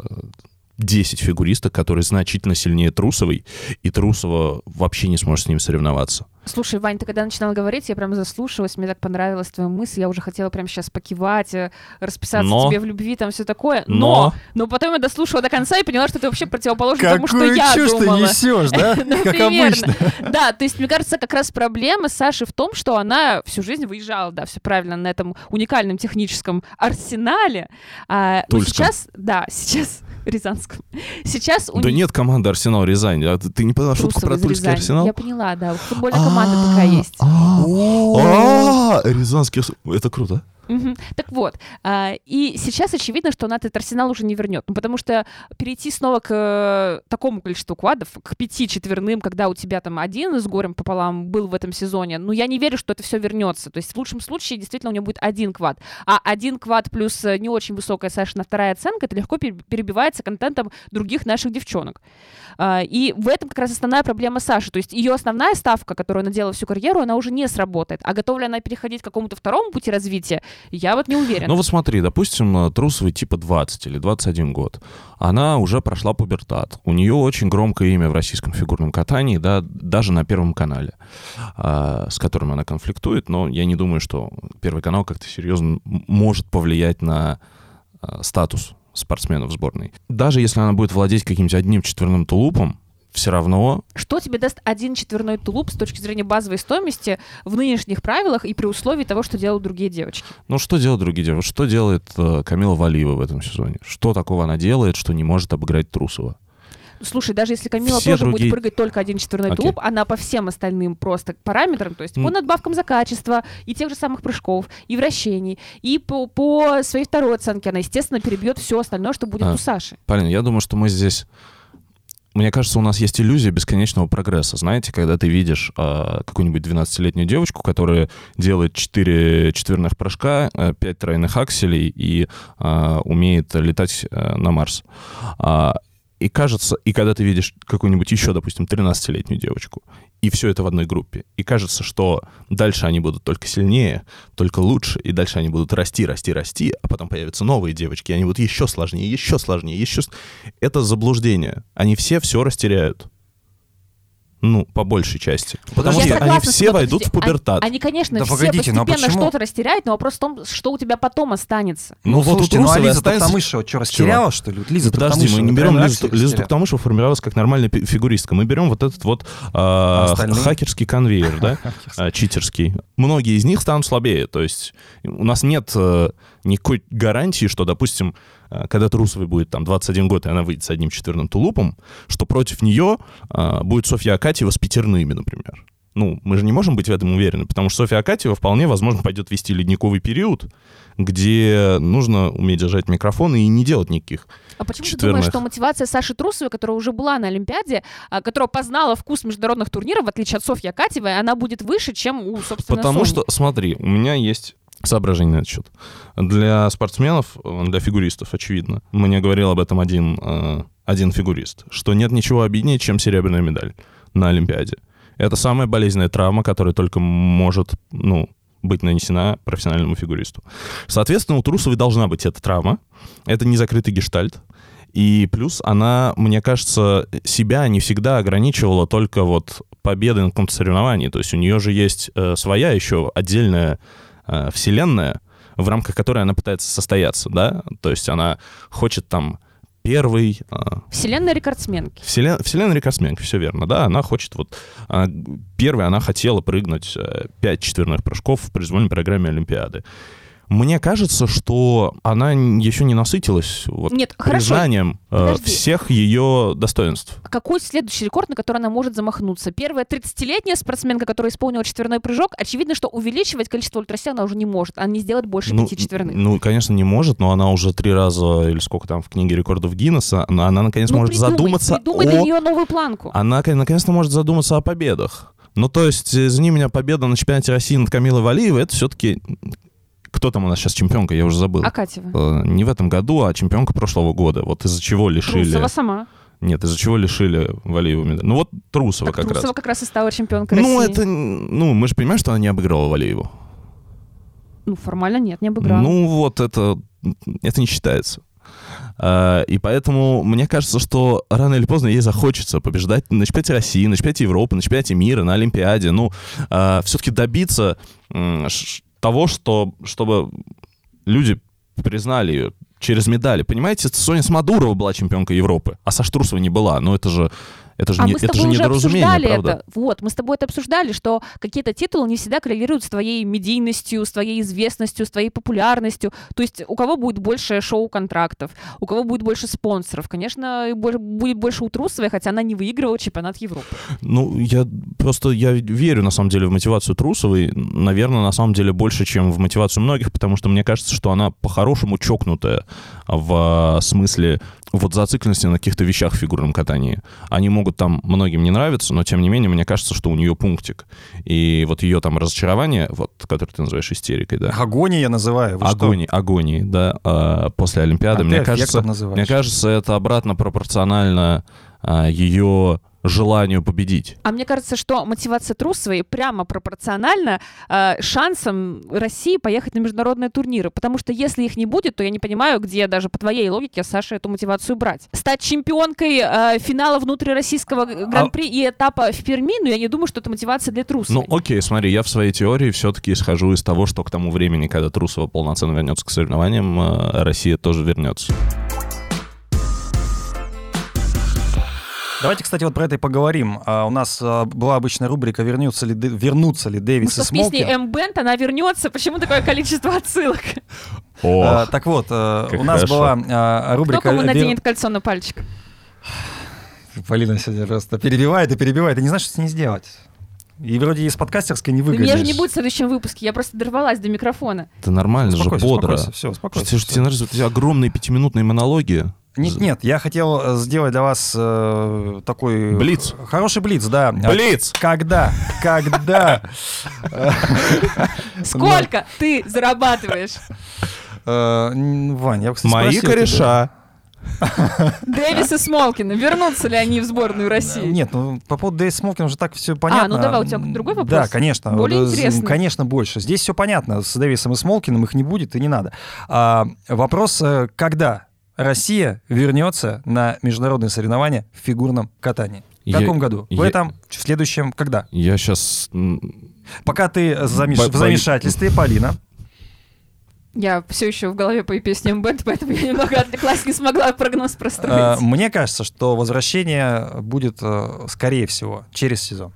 10 фигуристок, которые значительно сильнее Трусовой, и Трусова вообще не сможет с ними соревноваться. Слушай, Вань, ты когда начинал говорить, я прям заслушалась, мне так понравилась твоя мысль, я уже хотела прям сейчас покивать, э, расписаться Но. тебе в любви, там все такое. Но. Но, но потом я дослушала до конца и поняла, что это вообще противоположно тому, что я чушь ты думала. несешь, да? Ну, Как примерно. обычно. Да, то есть, мне кажется, как раз проблема Саши в том, что она всю жизнь выезжала, да, все правильно, на этом уникальном техническом арсенале. А, Тульском. сейчас, да, сейчас Рязанском. Сейчас у Да них нет команды Арсенал Рязань. А ты не поняла шутку Трусова про Тульский. Арсенал? Я поняла, да. Футбольная команда такая есть. А, Рязанский Это круто. Мгм. Так вот, а, и сейчас очевидно, что она этот арсенал уже не вернет. Ну, потому что перейти снова к э, такому количеству квадов, к пяти четверным, когда у тебя там один с горем пополам был в этом сезоне, ну, я не верю, что это все вернется. То есть в лучшем случае действительно у нее будет один квад. А один квад плюс э, не очень высокая Сашина вторая оценка, это легко пере- перебивается контентом других наших девчонок. А, И в этом как раз основная проблема Саши. То есть ее основная ставка, которую она делала всю карьеру, она уже не сработает. А готова ли она переходить к какому-то второму пути развития, я вот не уверена. Ну вот смотри, допустим, э, Трусовой типа 20 или 21 год. Она уже прошла пубертат. У нее очень громкое имя в российском фигурном катании, да, даже на Первом канале, а, с которым она конфликтует. Но я не думаю, что Первый канал как-то серьезно может повлиять на а, статус спортсменов сборной. Даже если она будет владеть каким-нибудь одним четверным тулупом, все равно Что тебе даст один четверной тулуп с точки зрения базовой стоимости в нынешних правилах и при условии того, что делают другие девочки? Ну, что делают другие девушки? Что делает э, Камила Валиева в этом сезоне? Что такого она делает, что не может обыграть Трусова? Слушай, даже если Камила Все тоже другие- будет прыгать только один четверной Окей. тулуп, она по всем остальным просто параметрам, то есть по М. надбавкам за качество и тех же самых прыжков, и вращений, и по, по своей второй оценке она, естественно, перебьет все остальное, что будет А. у Саши. Полин, я думаю, что мы здесь... Мне кажется, у нас есть иллюзия бесконечного прогресса. Знаете, когда ты видишь э, какую-нибудь 12-летнюю девочку, которая делает 4 четверных прыжка, 5 тройных акселей и э, умеет летать э, на Марс. А, И кажется, и когда ты видишь какую-нибудь еще, допустим, 13-летнюю девочку, и все это в одной группе, и кажется, что дальше они будут только сильнее, только лучше, и дальше они будут расти, расти, расти, а потом появятся новые девочки, и они будут еще сложнее, еще сложнее, еще... Это заблуждение. Они все все растеряют. Ну, по большей части. Потому Я что согласна они все войдут в пубертат. Они, они, конечно, Да все погодите, постепенно почему? что-то растеряют, но вопрос в том, что у тебя потом останется. Ну, вот у слушайте, ну а Лиза останется- Токтамышева что, растеряла, что ли? Вот Лиза Ну, Подожди, мы не берем Лизу, Лизу растеряла. Токтамышева формировалась как нормальная фигуристка. Мы берем вот этот вот а, остальные? хакерский конвейер, да, а, читерский. Многие из них станут слабее. То есть у нас нет э, никакой гарантии, что, допустим, когда Трусовой будет там 21 год, и она выйдет с одним четверным тулупом, что против нее а, будет Софья Акатьева с пятерными, например. Ну, мы же не можем быть в этом уверены, потому что Софья Акатьева вполне возможно пойдет вести ледниковый период, где нужно уметь держать микрофон и не делать никаких А почему ты Четверных. думаешь, что мотивация Саши Трусовой, которая уже была на Олимпиаде, а, которая познала вкус международных турниров, в отличие от Софьи Акатьевой, она будет выше, чем у, собственно, Потому Сони? что, смотри, у меня есть соображение на этот счет. Для спортсменов, э, для фигуристов, очевидно, мне говорил об этом один, э, один фигурист, что нет ничего обиднее, чем серебряная медаль на Олимпиаде. Это самая болезненная травма, которая только может, ну, быть нанесена профессиональному фигуристу. Соответственно, у Трусовой должна быть эта травма. Это не закрытый гештальт. И плюс она, мне кажется, себя не всегда ограничивала только вот победой на каком-то соревновании. То есть у нее же есть э, своя еще отдельная э, вселенная, в рамках которой она пытается состояться, да? То есть она хочет там первый... э, Вселенная рекордсменки. Вселен... Вселенная рекордсменка, все верно, да, она хочет вот... а, Первой она хотела прыгнуть э, пять четверных прыжков в произвольной программе Олимпиады. Мне кажется, что она еще не насытилась вот, Нет, хорошо. признанием э, Подожди. всех ее достоинств. Какой следующий рекорд, на который она может замахнуться? Первая 30-летняя спортсменка, которая исполнила четверной прыжок, очевидно, что увеличивать количество ультрасил она уже не может. Она не сделает больше Ну, пяти четверных. ну, конечно, не может, но она уже три раза, или сколько там в книге рекордов Гиннесса, она, она наконец Ну, может придумай, задуматься придумай о... для нее новую планку. Она наконец-то может задуматься о победах. Ну, то есть, извини меня, победа на чемпионате России над Камилой Валиевой, это все-таки... Кто там у нас сейчас чемпионка, я уже забыл. Акатьева. Э, Не в этом году, а чемпионка прошлого года. Вот из-за чего лишили... Трусова сама. Нет, из-за чего лишили Валиеву медаль. Ну вот Трусова Так как Трусова раз. как раз и стала чемпионкой Ну, России. это... Ну, мы же понимаем, что она не обыграла Валиеву. Ну, формально нет, не обыграла. Ну, вот это... Это не считается. А, И поэтому мне кажется, что рано или поздно ей захочется побеждать на чемпионате России, на чемпионате Европы, на чемпионате мира, на Олимпиаде. Ну, все-таки добиться того, что, чтобы люди признали ее через медали. Понимаете, Соня Смодурова была чемпионкой Европы, а Саша Трусова не была. Ну, это же, это же, а не, мы с это же тобой уже недоразумение, обсуждали правда? это. Вот, мы с тобой это обсуждали, что какие-то титулы не всегда коррелируют с твоей медийностью, с твоей известностью, с твоей популярностью. То есть у кого будет больше шоу-контрактов, у кого будет больше спонсоров. Конечно, будет больше у Трусовой, хотя она не выигрывала чемпионат Европы. Ну, я просто я верю, на самом деле, в мотивацию Трусовой. Наверное, на самом деле, больше, чем в мотивацию многих, потому что мне кажется, что она по-хорошему чокнутая в смысле вот зацикленности на каких-то вещах в фигурном катании. Они могут там многим не нравиться, но тем не менее, мне кажется, что у нее пунктик. И вот ее там разочарование, вот, которое ты называешь истерикой, да, Агония я называю. что? агонии, да, а, после Олимпиады, А мне кажется, называешь. мне кажется, это обратно пропорционально а, ее желанию победить. А мне кажется, что мотивация Трусовой прямо пропорциональна э, шансам России поехать на международные турниры. Потому что если их не будет, то я не понимаю, где даже по твоей логике, Саша, эту мотивацию брать. Стать чемпионкой э, финала внутрироссийского г- гран-при и этапа в Перми, ну я не думаю, что это мотивация для Трусовой. Ну, окей, смотри, я в своей теории все-таки исхожу из того, что к тому времени, когда Трусова полноценно вернется к соревнованиям, э, Россия тоже вернется. Давайте, кстати, вот про это и поговорим. А, у нас а, была обычная рубрика «Вернутся ли, вернутся ли Ну Дэвис что и в песне Смолкин?» М. Бенд она вернется. Почему такое количество отсылок? А, так вот, а, как у нас хорошо. была а, Кто рубрика... кому «Вер- наденет кольцо на пальчик? Полина сегодня просто перебивает и перебивает, и не знаешь, что с ней сделать. И вроде из подкастерской не Да выгонишь. меня же не будет в следующем выпуске. Я просто дорвалась до микрофона. Это нормально же, Успокойся, бодро. успокойся, все, успокойся. Же- всё. тебе нравятся вот эти огромные пятиминутные монологи. Нет, нет, я хотел э, сделать для вас э, такой... Блиц. Хороший блиц, да. Блиц! Когда? Когда? Сколько ты зарабатываешь? Э, Вань, я, кстати, Мои кореша. Дэвис и Смолкин, вернутся ли они в сборную России? Нет, ну по поводу Дэвис Смолкина уже так все понятно. ну давай, у тебя другой вопрос? Да, конечно. Более Вот, интересный. Конечно, больше. Здесь все понятно. С Дэвисом и Смолкиным их не будет и не надо. А, вопрос, э, когда Россия вернется на международные соревнования в фигурном катании? В Я- каком году? В я- этом, в следующем, когда? Я сейчас... Пока ты замеш- Бо- в замешательстве, Полина. Я все еще в голове по песням бенд, поэтому я немного отвлеклась, не смогла прогноз Э, простроить. Мне кажется, что возвращение будет, э, скорее всего, через сезон.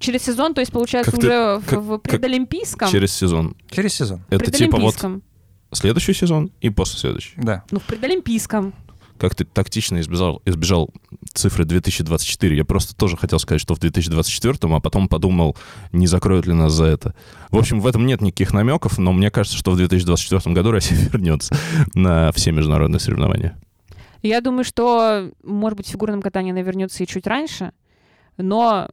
Через сезон, то есть, получается, Как ты- уже в- как- в предолимпийском? Через сезон. Через сезон, Это типа вот. Следующий сезон и после следующий. да. Ну, в предолимпийском. Как ты тактично избежал, избежал цифры 2024. Я просто тоже хотел сказать, что в 2024, а потом подумал, не закроют ли нас за это. В общем, в этом нет никаких намеков, но мне кажется, что в 2024 году Россия вернется на все международные соревнования. Я думаю, что, может быть, в фигурном катании она вернется и чуть раньше, но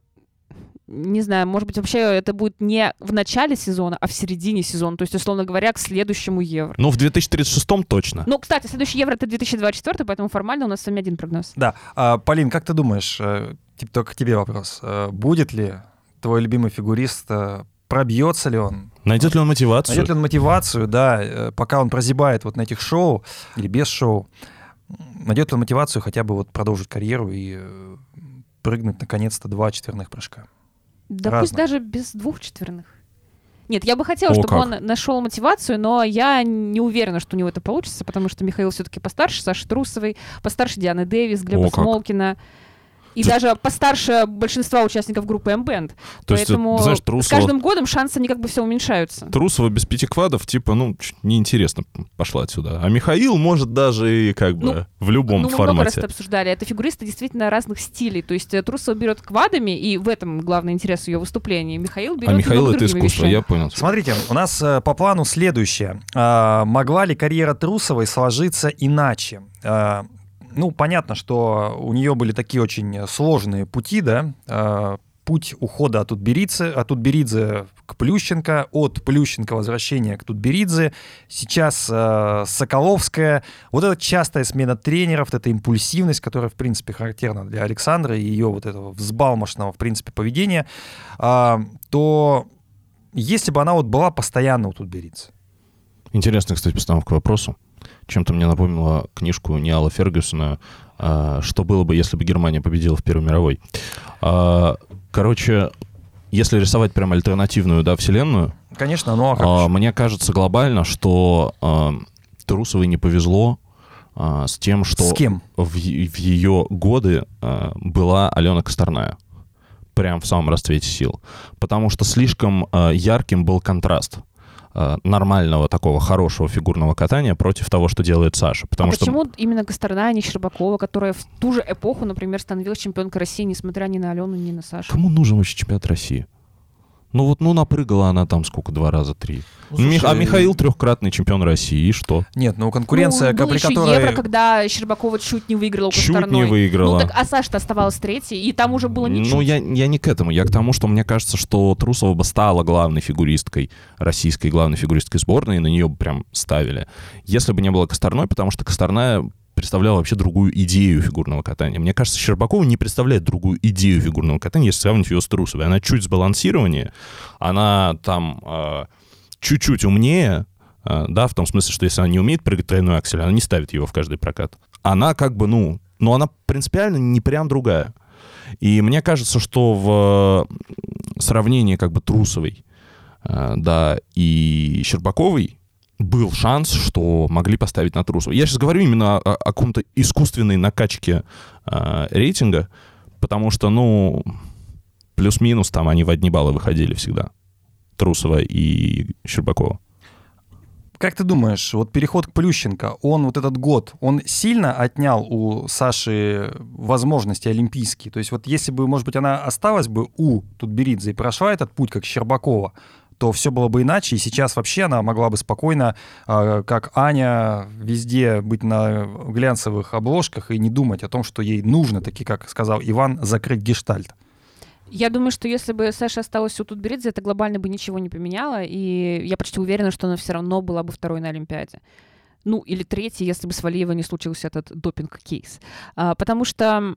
не знаю, может быть, вообще это будет не в начале сезона, а в середине сезона, то есть, условно говоря, к следующему Евро. Ну, в 2036 точно. Ну, кстати, следующий Евро — это 2024, поэтому формально у нас с вами один прогноз. Да. А, Полин, как ты думаешь, э, типа, только к тебе вопрос, э, будет ли твой любимый фигурист, э, пробьется ли он, Найдет ли он мотивацию? найдет ли он мотивацию, да, пока он прозябает вот на этих шоу или без шоу, найдет ли он мотивацию хотя бы вот продолжить карьеру и прыгнуть наконец-то два четверных прыжка? Да Разно. пусть даже без двух четверных. Нет, я бы хотела, О, чтобы как. он нашел мотивацию, но я не уверена, что у него это получится, потому что Михаил все-таки постарше Саши Трусовой, постарше Дианы Дэвис, Глеба О, как. И Ты- даже постарше большинства участников группы M-Band. То есть, Поэтому ты знаешь, с Трусова, каждым годом шансы они как бы все уменьшаются. Трусова без пяти квадов, типа, ну, неинтересно, пошла отсюда. А Михаил может даже и как бы в любом ну, мы много раз формате. это обсуждали. Это фигуристы действительно разных стилей. То есть э, Трусова берет квадами, и в этом главный интерес ее выступления. Михаил берет А Михаил это искусство, вещами. я понял. Смотрите, у нас э, по плану следующее. А, могла ли карьера Трусовой сложиться иначе? Ну, понятно, что у нее были такие очень сложные пути, да, А, путь ухода от Тутберидзе, от Тутберидзе к Плющенко, от Плющенко возвращения к Тутберидзе, сейчас э, Соколовская. Вот эта частая смена тренеров, вот эта импульсивность, которая, в принципе, характерна для Александра и ее вот этого взбалмошного, в принципе, поведения, а, то если бы она вот была постоянно у Тутберидзе, Интересная, кстати, постановка к вопросу. Чем-то мне напомнила книжку Ниала Фергюсона а, «Что было бы, если бы Германия победила в Первой мировой». А, Короче, если рисовать прям альтернативную, да, вселенную, конечно, ну а как а, мне кажется глобально, что а, Трусовой не повезло а, с тем, что С кем? в, в ее годы а, была Алена Косторная. Прям в самом расцвете сил. Потому что слишком а, ярким был контраст нормального такого хорошего фигурного катания против того, что делает Саша. Потому а что почему именно Косторна, а не Щербакова, которая в ту же эпоху, например, становилась чемпионкой России, несмотря ни на Алену, ни на Сашу? кому нужен вообще чемпионат России? Ну вот, ну напрыгала она там сколько, два раза, три. Ну, слушай, а Михаил трехкратный чемпион России, и что? Нет, ну конкуренция, ну, был при еще которой... Евро, когда Щербакова чуть не выиграла у Чуть не Косторной. выиграла. Ну так, а Саша-то оставалась третьей, и там уже было ничего. Ну, я, я не к этому. Я к тому, что мне кажется, что Трусова бы стала главной фигуристкой, российской главной фигуристкой сборной, и на нее бы прям ставили. Если бы не было Косторной, потому что Косторная представляла вообще другую идею фигурного катания. Мне кажется, Щербакова не представляет другую идею фигурного катания, если сравнить ее с Трусовой. Она чуть сбалансированнее, она там э, чуть-чуть умнее, э, да, в том смысле, что если она не умеет прыгать тройной аксель, она не ставит его в каждый прокат. Она как бы, ну, но она принципиально не прям другая. И мне кажется, что в сравнении как бы Трусовой, э, да, и Щербаковой был шанс, что могли поставить на Трусову. Я сейчас говорю именно о, о каком-то искусственной накачке э, рейтинга, потому что, ну, плюс-минус там они в одни баллы выходили всегда. Трусова и Щербакова. Как ты думаешь, вот переход к Плющенко, он вот этот год, он сильно отнял у Саши возможности олимпийские? То есть вот если бы, может быть, она осталась бы у Тутберидзе и прошла этот путь, как Щербакова, то все было бы иначе, и сейчас вообще она могла бы спокойно, э, как Аня, везде быть на глянцевых обложках и не думать о том, что ей нужно, таки, как сказал Иван, закрыть гештальт. Я думаю, что если бы Саша осталась у Тутберидзе, это глобально бы ничего не поменяло, и я почти уверена, что она все равно была бы второй на Олимпиаде. ну, или третий, если бы с Валиева не случился этот допинг-кейс. А, потому что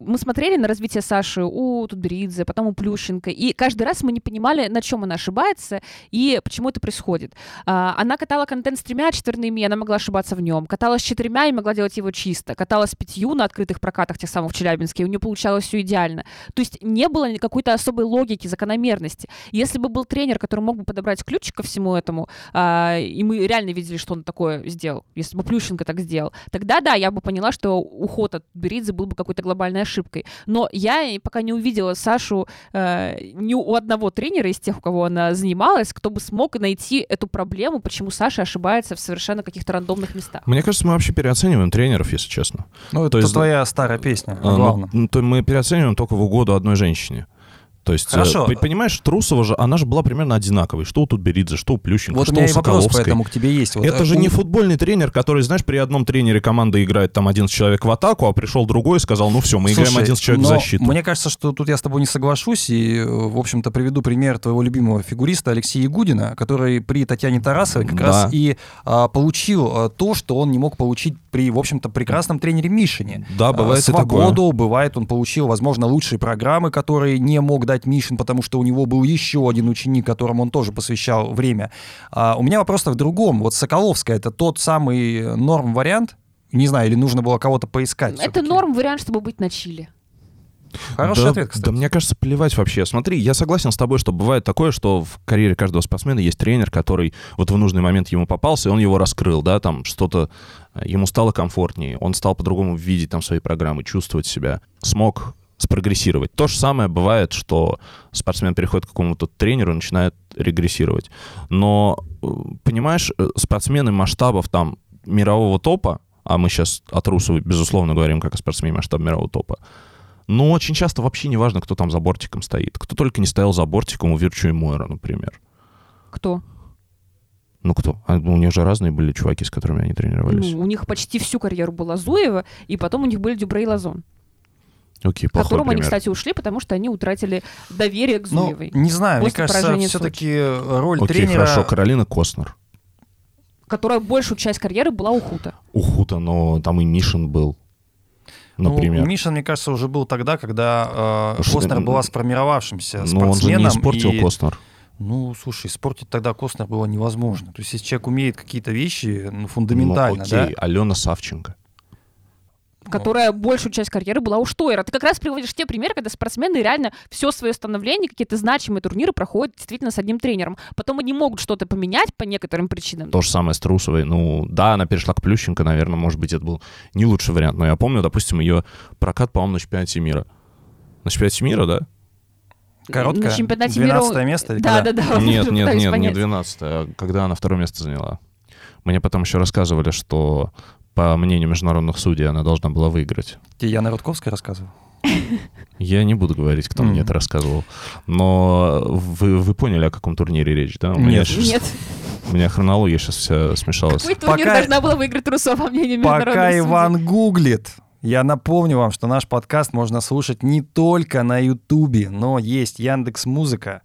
мы смотрели на развитие Саши у Тутберидзе, потом у Плющенко, и каждый раз мы не понимали, на чем она ошибается и почему это происходит. А, она катала контент с тремя четверными, она могла ошибаться в нем. Катала с четырьмя и могла делать его чисто. Катала с пятью на открытых прокатах, тех самых в Челябинске, и у нее получалось все идеально. То есть не было какой-то особой логики, закономерности. Если бы был тренер, который мог бы подобрать ключик ко всему этому, а, и мы реально видели, что он такое сделал, если бы Плющенко так сделал, тогда да, я бы поняла, что уход от Беридзе был бы какой-то глобальной ошибкой. Но я пока не увидела Сашу э, ни у одного тренера из тех, у кого она занималась, кто бы смог найти эту проблему, почему Саша ошибается в совершенно каких-то рандомных местах. Мне кажется, мы вообще переоцениваем тренеров, если честно. Ну, это То есть- твоя старая песня, А, ну, главное. ну, то мы переоцениваем только в угоду одной женщине. То есть, э, Хорошо. по- понимаешь, Трусова же, она же была примерно одинаковой. Что у Тутберидзе, что у Плющенко, Вот у что меня у и вопрос Соколовской. поэтому к тебе есть. Вот, Это э, же у- не футбольный тренер, который, знаешь, при одном тренере команда играет там 11 человек в атаку, а пришел другой и сказал, ну все, мы играем Слушай, 11 человек в защиту. Мне кажется, что тут я с тобой не соглашусь, и, э, в общем-то, приведу пример твоего любимого фигуриста Алексея Ягудина, который при Татьяне Тарасовой как Да. раз и а, получил а, то, что он не мог получить при, в общем-то, прекрасном тренере Мишине. Да, бывает А, и такое. Свободу, бывает, он получил, возможно, лучшие программы, которые не мог дать Мишин, потому что у него был еще один ученик, которому он тоже посвящал время. А, у меня вопрос-то в другом. Вот Соколовская — это тот самый норм-вариант? Не знаю, или нужно было кого-то поискать? Это всё-таки? норм вариант, чтобы быть на Чили. Хороший да, ответ, кстати. Да мне кажется, плевать вообще. Смотри, я согласен с тобой, что бывает такое, что в карьере каждого спортсмена есть тренер, который вот в нужный момент ему попался, и он его раскрыл, да, там что-то э, ему стало комфортнее, он стал по-другому видеть там свои программы, чувствовать себя, смог спрогрессировать. То же самое бывает, что спортсмен переходит к какому-то тренеру и начинает регрессировать. Но, э, понимаешь, э, спортсмены масштабов там мирового топа, а мы сейчас о Трусовой, безусловно, говорим как о спортсмене масштаба мирового топа, но очень часто вообще не важно, кто там за бортиком стоит. Кто только не стоял за бортиком у Вирчу и Мойра, например. Кто? Ну кто? А, ну, у них же разные были чуваки, с которыми они тренировались. Ну, у них почти всю карьеру была Зуева, и потом у них были Дюбре и Лазон, Окей, к плохой которым они, пример. кстати, ушли, потому что они утратили доверие к Ну, Зуевой, не знаю, мне кажется, все-таки роль Окей, тренера... хорошо, Каролина Костнер. которая большую часть карьеры была у Хута. У Хута, но там и Мишин был, например. Ну, Миша, мне кажется, уже был тогда, когда э, Что- Костнер была сформировавшимся но он же спортсменом. не испортил и- Костнер. Ну, слушай, испортить тогда Костнер было невозможно. То есть, если человек умеет какие-то вещи, ну, фундаментально, ну, окей, да? Алена Савченко. Которая большую часть карьеры была у Штойера. Ты как раз приводишь те примеры, когда спортсмены реально все свое становление, какие-то значимые турниры проходят действительно с одним тренером. Потом они могут что-то поменять по некоторым причинам. То же самое с Трусовой. Ну, да, она перешла к Плющенко, наверное, может быть, это был не лучший вариант. Но я помню, допустим, ее прокат, по-моему, на чемпионате мира. На чемпионате мира, да? Короткая? На чемпионате мира... 12 место? или Да, когда? да, да. Нет, нет, нет, не понять. 12 а когда она второе место заняла. Мне потом еще рассказывали, что по мнению международных судей она должна была выиграть. Тебе Яна Рудковская рассказывала? Я не буду говорить, кто мне Мгм. это рассказывал. Но вы, вы поняли, о каком турнире речь, да? У меня, Нет. щас- Нет. у меня хронология сейчас вся смешалась. Какой турнир Пока- должна была выиграть Трусова, по мнению международных Пока судей? Иван гуглит, я напомню вам, что наш подкаст можно слушать не только на Ютубе, но есть Яндекс Музыка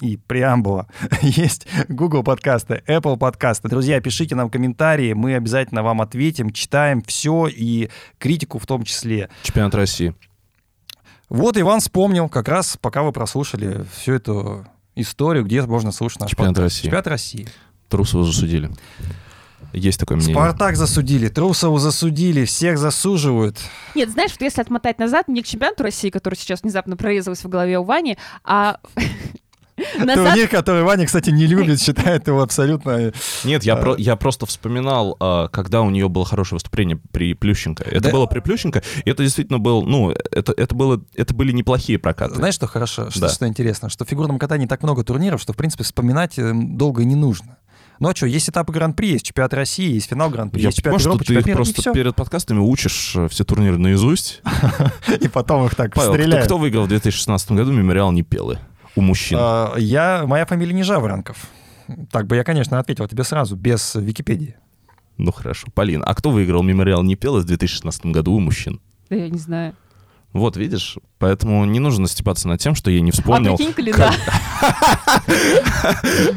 и преамбула. Есть Google подкасты, Apple подкасты. Друзья, пишите нам комментарии, мы обязательно вам ответим, читаем все и критику в том числе. Чемпионат России. Вот Иван вспомнил, как раз пока вы прослушали всю эту историю, где можно слушать наш Чемпионат подкаст. России. Чемпионат России. Трусова засудили. Есть такое мнение. Спартак засудили, Трусову засудили, всех засуживают. Нет, знаешь, вот если отмотать назад, не к чемпионату России, который сейчас внезапно прорезалась в голове у Вани, а Турнир, который Ваня, кстати, не любит, считает его абсолютно... Нет, я, А. про- я просто вспоминал, а, когда у нее было хорошее выступление при Плющенко. Это Да. было при Плющенко, и это действительно был, ну, это, это, было, это были неплохие прокаты. Знаешь, что хорошо, что, Да. что интересно? Что в фигурном катании так много турниров, что, в принципе, вспоминать э, долго не нужно. Ну а что, есть этапы Гран-при, есть чемпионат России, есть финал Гран-при, я есть чемпионат Европы, что ты чемпионат мира, просто всё. перед подкастами учишь э, все турниры наизусть. И потом их так стреляют. кто выиграл в 2016 году мемориал Непелы у мужчин? А, я, моя фамилия не Жаворонков. Так бы я, конечно, ответил тебе сразу, без Википедии. Ну хорошо. Полин, а кто выиграл мемориал Непелы в 2016 году у мужчин? Да я не знаю. Вот, видишь? Поэтому не нужно степаться над тем, что я не А вспомнил. прикинь, каледа.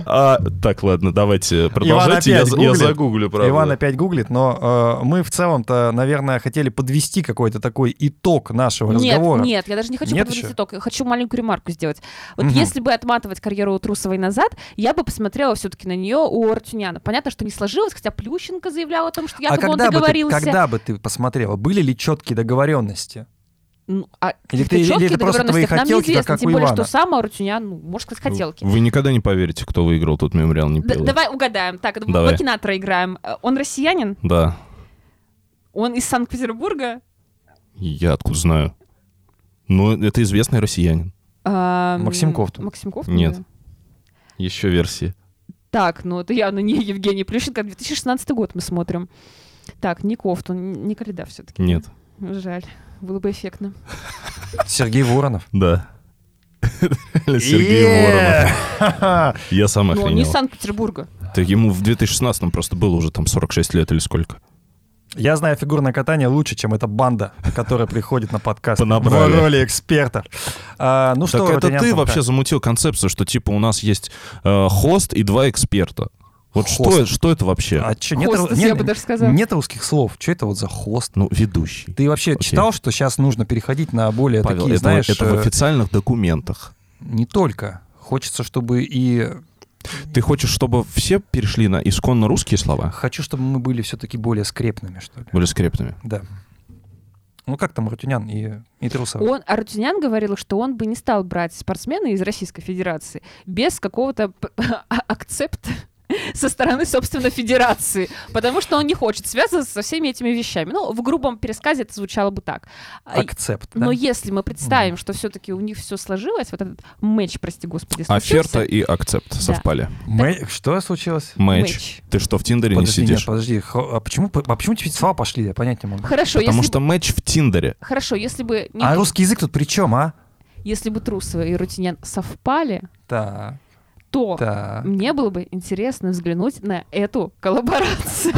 А, так, ладно, давайте продолжайте. Я, я загуглю, правда. Иван опять гуглит, но э, мы в целом-то, наверное, хотели подвести какой-то такой итог нашего Нет, разговора. нет, я даже не хочу Нет подводить еще? итог. Я хочу маленькую ремарку сделать. Вот если бы отматывать карьеру Трусовой назад, я бы посмотрела все-таки на нее у Артюняна. Понятно, что не сложилось, хотя Плющенко заявлял о том, что а якобы он когда бы, ты, договорился. когда бы ты посмотрела, были ли четкие договоренности? Ну, а Или ты- или это просто твои договоренностях нам хотелки, неизвестно, как тем более, Ивана? что сам Артюнян, ну, можно сказать, хотелки. Вы никогда не поверите, кто выиграл тот мемориал не пил. давай угадаем. Так, Давай. Макинатора играем. Э, Он россиянин? Да. Он из Санкт-Петербурга? Я откуда знаю? Ну, это известный россиянин. А, Максим Ковтун. Максим Ковтун, Нет. да. Еще версии. Так, ну это явно не Евгений Плющенко. 2016 год мы смотрим. Так, не Ковтун, не Каледа все-таки. Нет. Жаль. Было бы эффектно. Сергей Воронов. Да. Сергей Воронов. Я сам Но он не охренел. из Санкт-Петербурга. Так ему в 2016 просто было уже там 46 лет или сколько. Я знаю фигурное катание лучше, чем эта банда, которая приходит на подкаст. Понабрали. В роли эксперта. А, ну что, так это Рутинян, ты вообще замутил концепцию, что типа у нас есть э, хост и два эксперта. Вот что, Хост. это- что это вообще? А чё, нет, Хостес, ру- я нет- бы даже сказала. нет русских слов. Что это вот за хост? Ну, ведущий. Ты вообще Окей. читал, что сейчас нужно переходить на более Павел, такие, это, знаешь, это в э, официальных документах. не только. Хочется, чтобы и... Ты хочешь, чтобы все перешли на исконно русские слова? Хочу, чтобы мы были все-таки более скрепными, что ли. Более скрепными. Да. Ну как там Рутюнян и, и Трусов? Он, Артюнян говорил, что он бы не стал брать спортсмена из Российской Федерации без какого-то а- акцепта со стороны, собственно, Федерации, потому что он не хочет связываться со всеми этими вещами. Ну, в грубом пересказе это звучало бы так. А, Акцепт, да? Но если мы представим, что все-таки у них все сложилось, вот этот матч, прости господи, Оферта случился, и акцепт совпали. Мэ- Что случилось? Матч. Ты что, в Тиндере Подожди, не нет, сидишь? подожди. хо- А почему, а почему эти слова пошли? Я понять не могу. Хорошо, Потому если что бы, матч в Тиндере. хорошо, если бы не- А русский язык тут при чем, а? если бы Трусова и Рутинян совпали, Так, то так. мне было бы интересно взглянуть на эту коллаборацию.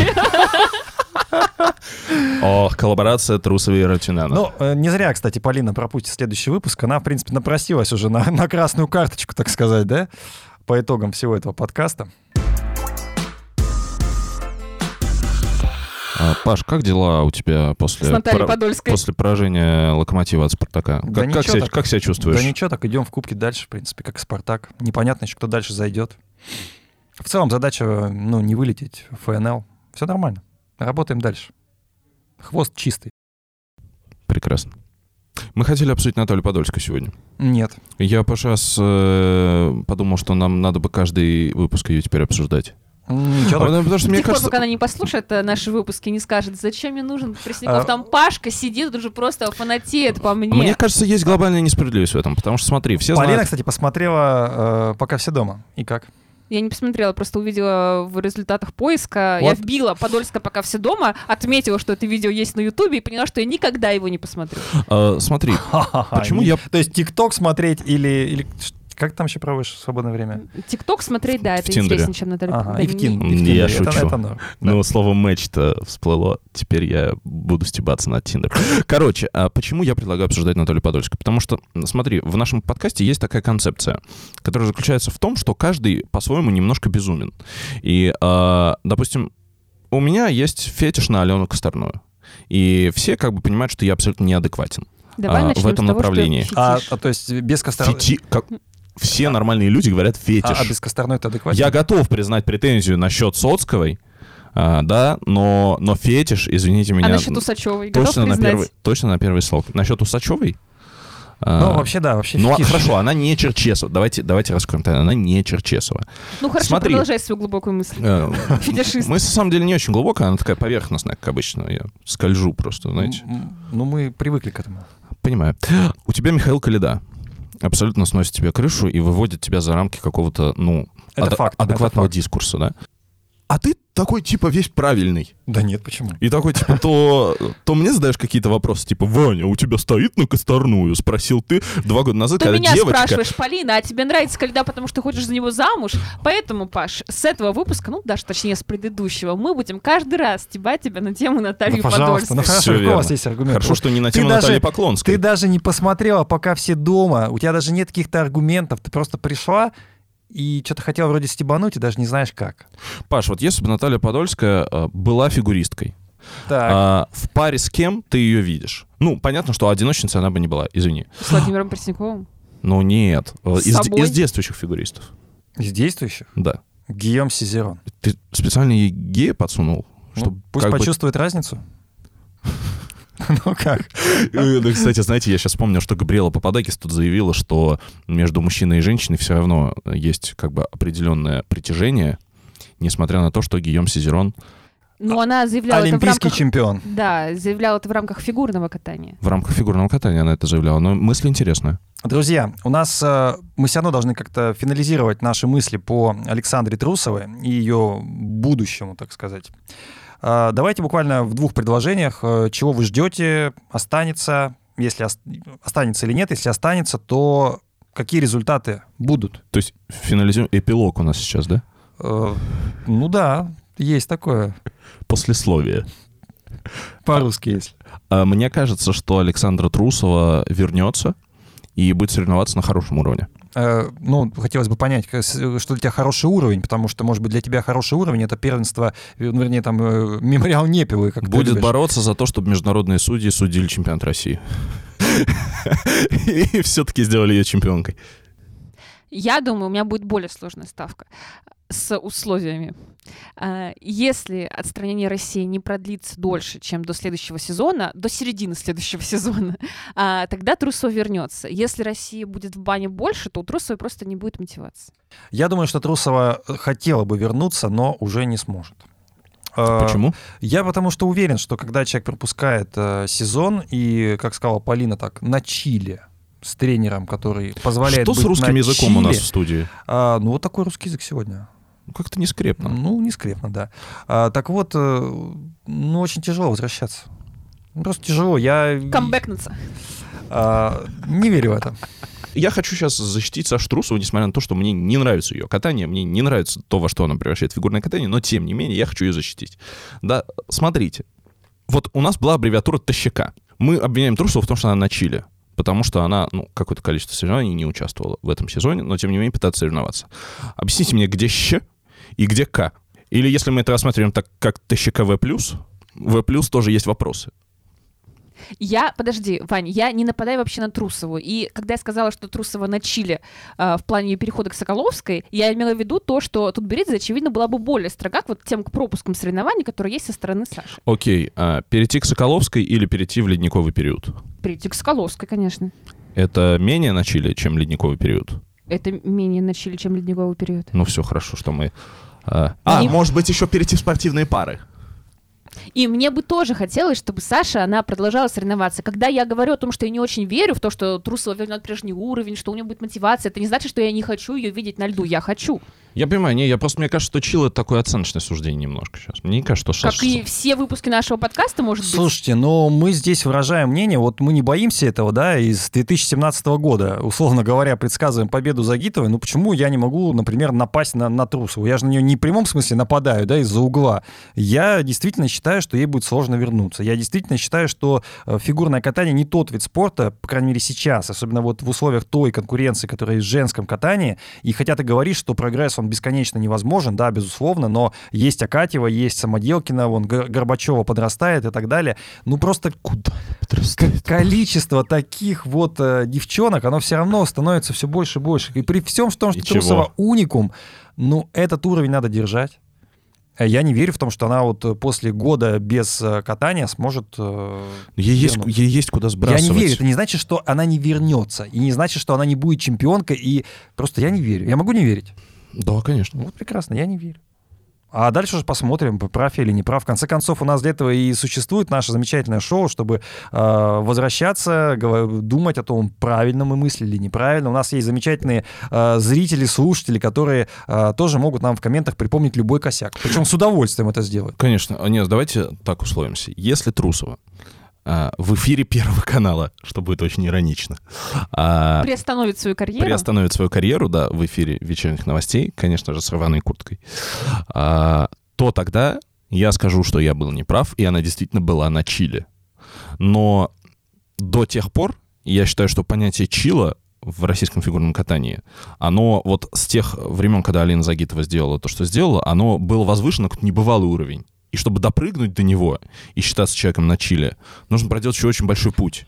О, коллаборация Трусова и Ротюнана. Ну, э, не зря, кстати, Полина пропустит следующий выпуск. Она, в принципе, напросилась уже на, на красную карточку, так сказать, да? По итогам всего этого подкаста. Паш, как дела у тебя после, Подольской. после поражения Локомотива от Спартака? Да как, как ничего себя, так. как себя чувствуешь? Да ничего, так идем в кубке дальше, в принципе, как Спартак. Непонятно еще, кто дальше зайдет. В целом задача, ну, не вылететь в ФНЛ. Все нормально. Работаем дальше. Хвост чистый. Прекрасно. Мы хотели обсудить Наталью Подольскую сегодня. Нет. Я сейчас подумал, что нам надо бы каждый выпуск ее теперь обсуждать. Ничего А так. потому, что До мне тех пор, кажется... пока она не послушает э, наши выпуски, не скажет, зачем мне нужен Пресняков. А- Там Пашка сидит, уже просто фанатеет по мне. Мне кажется, есть глобальная несправедливость в этом, потому что смотри, все Полина, знают... кстати, посмотрела э, «Пока все дома». И как? Я не посмотрела, просто увидела в результатах поиска. Я Вот. вбила Подольска, пока все дома, отметила, что это видео есть на Ютубе и поняла, что я никогда его не посмотрю. э, смотри, Почему я- То есть ТикТок смотреть или... или Как там еще проводишь в свободное время? Тикток смотреть, да, В это Тиндере. интереснее, чем Наталья. Ага, да, и в не- Тин- и в Я Тиндере. Это- шучу. это норм. Ну, слово матч-то всплыло. Теперь я буду стебаться на Тиндер. Короче, а почему я предлагаю обсуждать Наталью Подольскую? Потому что, смотри, в нашем подкасте есть такая концепция, которая заключается в том, что каждый по-своему немножко безумен. И, а, допустим, у меня есть фетиш на Алену Косторную. И все как бы понимают, что я абсолютно неадекватен. Давай а, в этом с того, направлении. А, а то есть без косторной... Фети... Как... Все нормальные люди говорят фетиш. А, а без косторной ты адекватен? Я готов признать претензию насчет Соцковой, а, да, но, но фетиш, извините меня... А насчет Усачевой готов точно на, первый, точно на первый слог. Насчет Усачевой? а, Ну, вообще, да, вообще Ну, а, фетиш. хорошо, она не Черчесова. Давайте, давайте раскроем тайну. Она не Черчесова. Ну хорошо, Смотри. продолжай свою глубокую мысль. Э, Фетишист. Мы, на самом деле, не очень глубокая, она такая поверхностная, как обычно. Я скольжу просто, знаете. М, Ну, мы привыкли к этому. Понимаю. У тебя Михаил Калида абсолютно сносит тебе крышу и выводит тебя за рамки какого-то, ну, Это ад- факт, это адекватного факт. дискурса, да? А ты такой, типа, весь правильный. Да нет, почему? И такой, типа, то, то мне задаешь какие-то вопросы, типа, Ваня, у тебя стоит на косторную? Спросил ты два года назад, Ты когда меня девочка... спрашиваешь, Полина, а тебе нравится когда, потому что хочешь за него замуж? Поэтому, Паш, с этого выпуска, ну, даже точнее с предыдущего, мы будем каждый раз стебать тебя на тему Натальи Ну, пожалуйста, ну Подольской. хорошо, Всё какой у вас есть аргумент? Хорошо, что не на Ты тему даже- Натальи Поклонской. Ты даже не посмотрела, пока все дома, у тебя даже нет каких-то аргументов, ты просто пришла и что-то хотела вроде стебануть, и даже не знаешь как. Паш, вот если бы Наталья Подольская э, была фигуристкой, Так, а, в паре с кем ты ее видишь? Ну, понятно, что одиночницей она бы не была, извини. С Владимиром Пресняковым. Ну, нет. э, С Из, собой? из действующих фигуристов. из действующих Да. Гийом Сизерон. Ты специально ей гея подсунул? Ну, Чтобы пусть как бы- почувствует разницу. Ну как? Кстати, знаете, я сейчас вспомнил, что Габриэла Пападакис тут заявила, что между мужчиной и женщиной все равно есть как бы определенное притяжение, несмотря на то, что Гийом Сизерон Ну, она заявляла это в Олимпийский рамках... чемпион. Да, заявляла это в рамках фигурного катания. в рамках фигурного катания она это заявляла. Но мысль интересная. Друзья, у нас э, мы все равно должны как-то финализировать наши мысли по Александре Трусовой и ее будущему, так сказать. Э, Давайте буквально в двух предложениях, э, чего вы ждете, останется, если ос- останется или нет, если останется, то какие результаты будут? То есть финализируем эпилог у нас сейчас, да? Э, Ну да, есть такое, Послесловие. по-русски если. А Мне кажется, что Александра Трусова вернется и будет соревноваться на хорошем уровне. Э, Ну, хотелось бы понять, что для тебя хороший уровень, потому что, может быть, для тебя хороший уровень — это первенство, э, ну, вернее, там, э, мемориал Непилы, как Будет бороться за то, чтобы международные судьи судили чемпионат России. И все-таки сделали ее чемпионкой. Я думаю, у меня будет более сложная ставка с условиями. А, Если отстранение России не продлится дольше, чем до следующего сезона, до середины следующего сезона, а, тогда Трусова вернется. Если Россия будет в бане больше, то у Трусовой просто не будет мотивации. Я думаю, что Трусова э, хотела бы вернуться, но уже не сможет. Э, Почему? Я потому что уверен, что когда человек пропускает э, сезон и, как сказала Полина, так, на чили с тренером, который позволяет Что с быть русским на языком у нас в студии? а, ну, вот такой русский язык сегодня. Ну, Как-то не скрепно. Ну, не скрепно, да. А, так вот, э, ну, очень тяжело возвращаться. Просто тяжело. Я Камбэкнуться. а, не верю в это. Я хочу сейчас защитить Сашу Трусову, несмотря на то, что мне не нравится ее катание, мне не нравится то, во что она превращает фигурное катание, но тем не менее я хочу ее защитить. Да, смотрите. Вот у нас была аббревиатура ТЩК. Мы обвиняем Трусову в том, что она на Чили, потому что она, ну, какое-то количество соревнований не участвовала в этом сезоне, но тем не менее пытается соревноваться. Объясните мне, где Щ и где К? Или если мы это рассматриваем так, как ТЩК В+, В+, тоже есть вопросы. Я, подожди, Вань, я не нападаю вообще на Трусову. И когда я сказала, что Трусова на Чили э, в плане ее перехода к Соколовской, я имела в виду то, что тут Беридзе, очевидно, была бы более строга к вот тем к пропускам соревнований, которые есть со стороны Саши. Окей, а перейти к Соколовской или перейти в ледниковый период? Перейти к Соколовской, конечно. Это менее на Чили, чем ледниковый период? Это менее на Чили, чем ледниковый период. Ну все, хорошо, что мы... А, а, И- может быть, еще перейти в спортивные пары. И мне бы тоже хотелось, чтобы Саша, она продолжала соревноваться. Когда я говорю о том, что я не очень верю в то, что Трусова вернет прежний уровень, что у нее будет мотивация, это не значит, что я не хочу ее видеть на льду. Я хочу. Я понимаю, не, я просто, мне кажется, что Чил это такое оценочное суждение немножко сейчас. Мне не кажется, что... Как и все выпуски нашего подкаста, может быть. Слушайте, но мы здесь выражаем мнение, вот мы не боимся этого, да, из 2017 года, условно говоря, предсказываем победу Загитовой, ну почему я не могу, например, напасть на, на Трусову? Я же на нее не в прямом смысле нападаю, да, из-за угла. Я действительно считаю, что ей будет сложно вернуться. Я действительно считаю, что э, фигурное катание не тот вид спорта, по крайней мере сейчас, особенно вот в условиях той конкуренции, которая есть в женском катании, и хотя ты говоришь, что прогресс, он бесконечно невозможен, да, безусловно, но есть Акатьева, есть Самоделкина, вон Гор- Горбачева подрастает и так далее. Ну просто Куда? количество таких вот э, девчонок, оно все равно становится все больше и больше. И при всем том, что И чего? Трусова уникум, ну, этот уровень надо держать. Э, Я не верю в том, что она вот э, после года без э, катания сможет... э, Ей есть, ей есть куда Я сбрасывать. не верю. Это не значит, что она не вернется. И не значит, что она не будет чемпионкой. И просто я не верю. Я могу не верить. Да, конечно. Вот прекрасно, я не верю. А дальше уже посмотрим, прав или не прав. В конце концов, у нас для этого и существует наше замечательное шоу, чтобы э, возвращаться, думать о том, правильно мы мыслили или неправильно. У нас есть замечательные э, зрители, слушатели, которые э, тоже могут нам в комментах припомнить любой косяк. Причем с удовольствием это сделают. Конечно. А, Нет, давайте так условимся. Если Трусова в эфире Первого канала, что будет очень иронично, а, Приостановит свою карьеру. приостановит свою карьеру, да, в эфире вечерних новостей, конечно же, с рваной курткой, а, то тогда я скажу, что я был неправ, и она действительно была на чиле. Но до тех пор я считаю, что понятие чила в российском фигурном катании, оно вот с тех времен, когда Алина Загитова сделала то, что сделала, оно было возвышено как небывалый уровень. И чтобы допрыгнуть до него и считаться человеком на чиле, нужно проделать еще очень большой путь.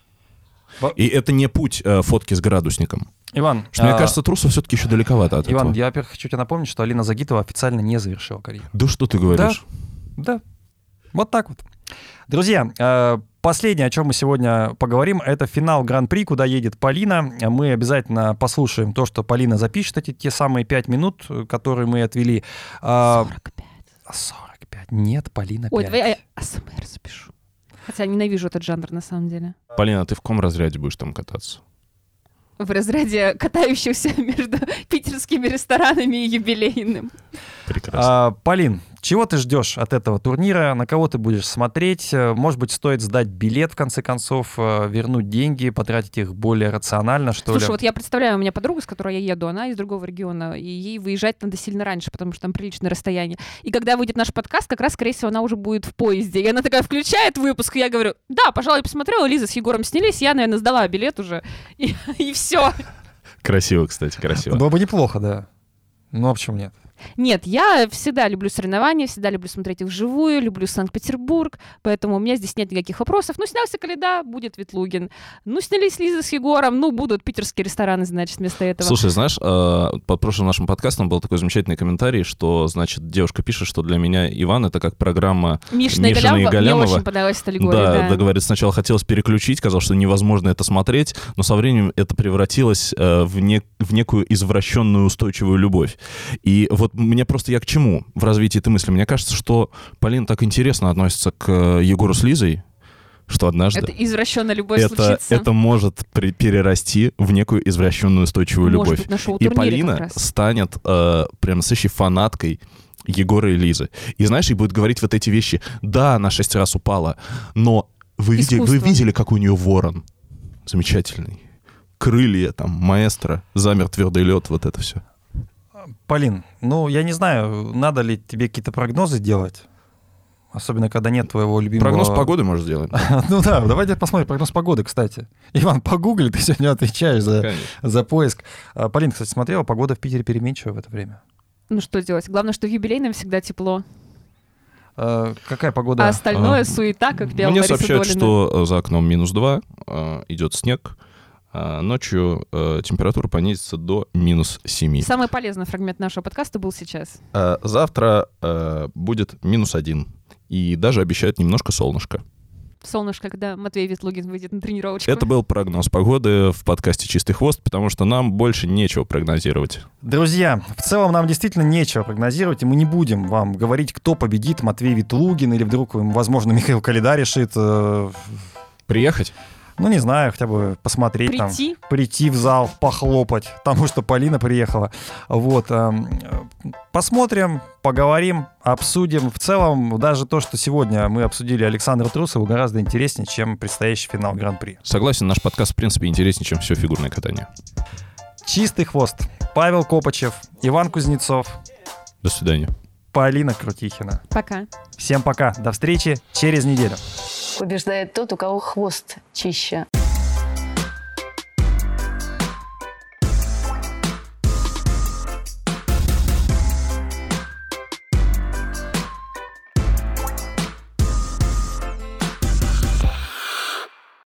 Во- И это не путь э, фотки с градусником. Иван, Что, мне а, кажется, Трусов все-таки еще далековато от Иван, этого. я, во-первых, хочу тебе напомнить, что Алина Загитова официально не завершила карьеру. Да что ты говоришь? Да. Вот так вот. Друзья, э, последнее, о чем мы сегодня поговорим, это финал Гран-при, куда едет Полина. Мы обязательно послушаем то, что Полина запишет, эти те самые пять минут, э, которые мы отвели. А, 45. 45. Нет, Полина Ой, 5. давай я АСМР запишу. Хотя ненавижу этот жанр на самом деле. Полина, ты в каком разряде будешь там кататься? В разряде катающихся между питерскими ресторанами и юбилейным. Прекрасно. А, Полин, чего ты ждешь от этого турнира? На кого ты будешь смотреть? Э, Может быть, стоит сдать билет, в конце концов, э, вернуть деньги, потратить их более рационально, что Слушай, ли? вот я представляю, у меня подруга, с которой я еду, она из другого региона, и ей выезжать надо сильно раньше, потому что там приличное расстояние. И когда выйдет наш подкаст, как раз, скорее всего, она уже будет в поезде. И она такая включает выпуск, и я говорю, да, пожалуй, посмотрела, Лиза с Егором снялись, я, наверное, сдала билет уже, и, и все. Красиво, кстати, красиво. Было бы неплохо, да. Ну, а почему нет? Нет, я всегда люблю соревнования, всегда люблю смотреть их вживую, люблю Санкт-Петербург, поэтому у меня здесь нет никаких вопросов. Ну, снялся Каледа, будет Ветлугин. Ну, снялись Лиза с Егором, ну, будут питерские рестораны, значит, вместо этого. Слушай, знаешь, э, под прошлым нашим подкастом был такой замечательный комментарий, что, значит, девушка пишет, что для меня Иван — это как программа Мишина и Мишина и Галямова, мне Галямова. очень понравилась эта аллегория, да, да. да, говорит, сначала хотелось переключить, казалось, что невозможно это смотреть, но со временем это превратилось э, в, не- в некую извращенную устойчивую любовь. И вот мне просто я к чему в развитии этой мысли? Мне кажется, что Полин так интересно относится к э, Егору с Лизой, что однажды Это извращенная любовь это, случится. это может при- перерасти в некую извращенную устойчивую Может любовь. быть, И как Полина станет э, прям настоящей фанаткой Егора и Лизы. И знаешь, и будет говорить вот эти вещи. Да, она шесть раз упала, но вы видели, вы видели, какой у нее ворон? Замечательный. Крылья, там, маэстро, замер твердый лед, вот это все. Полин, ну, я не знаю, надо ли тебе какие-то прогнозы делать, особенно когда нет твоего любимого... Прогноз погоды можешь сделать? Ну да, давайте посмотрим прогноз погоды, кстати. Иван, погугли, ты сегодня отвечаешь за, Конечно. за поиск. А, Полин, кстати, смотрела, погода в Питере переменчивая в это время. Ну что делать? Главное, что в юбилейном всегда тепло, А, какая погода? а остальное А, суета, как пела Мне сообщают, Долина. что за окном минус 2, идет снег, а ночью э, температура понизится до минус 7. Самый полезный фрагмент нашего подкаста был сейчас. А Завтра э, будет минус 1. И даже обещают немножко солнышко. Солнышко, когда Матвей Ветлугин выйдет на тренировочку. Это был прогноз погоды в подкасте «Чистый хвост», потому что нам больше нечего прогнозировать. Друзья, в целом нам действительно нечего прогнозировать, и мы не будем вам говорить, кто победит, Матвей Витлугин или вдруг, возможно, Михаил Калида решит, э, Приехать? Ну, не знаю, хотя бы посмотреть там. Прийти. прийти в зал, похлопать, потому что Полина приехала. Вот. эм, Посмотрим, поговорим, обсудим. В целом, даже то, что сегодня мы обсудили Александра Трусова, гораздо интереснее, чем предстоящий финал Гран-при. Согласен, наш подкаст, в принципе, интереснее, чем все фигурное катание. Чистый хвост. Павел Копачев, Иван Кузнецов, До свидания. Полина Крутихина. Пока. Всем пока. До встречи через неделю. Побеждает тот, у кого хвост чище.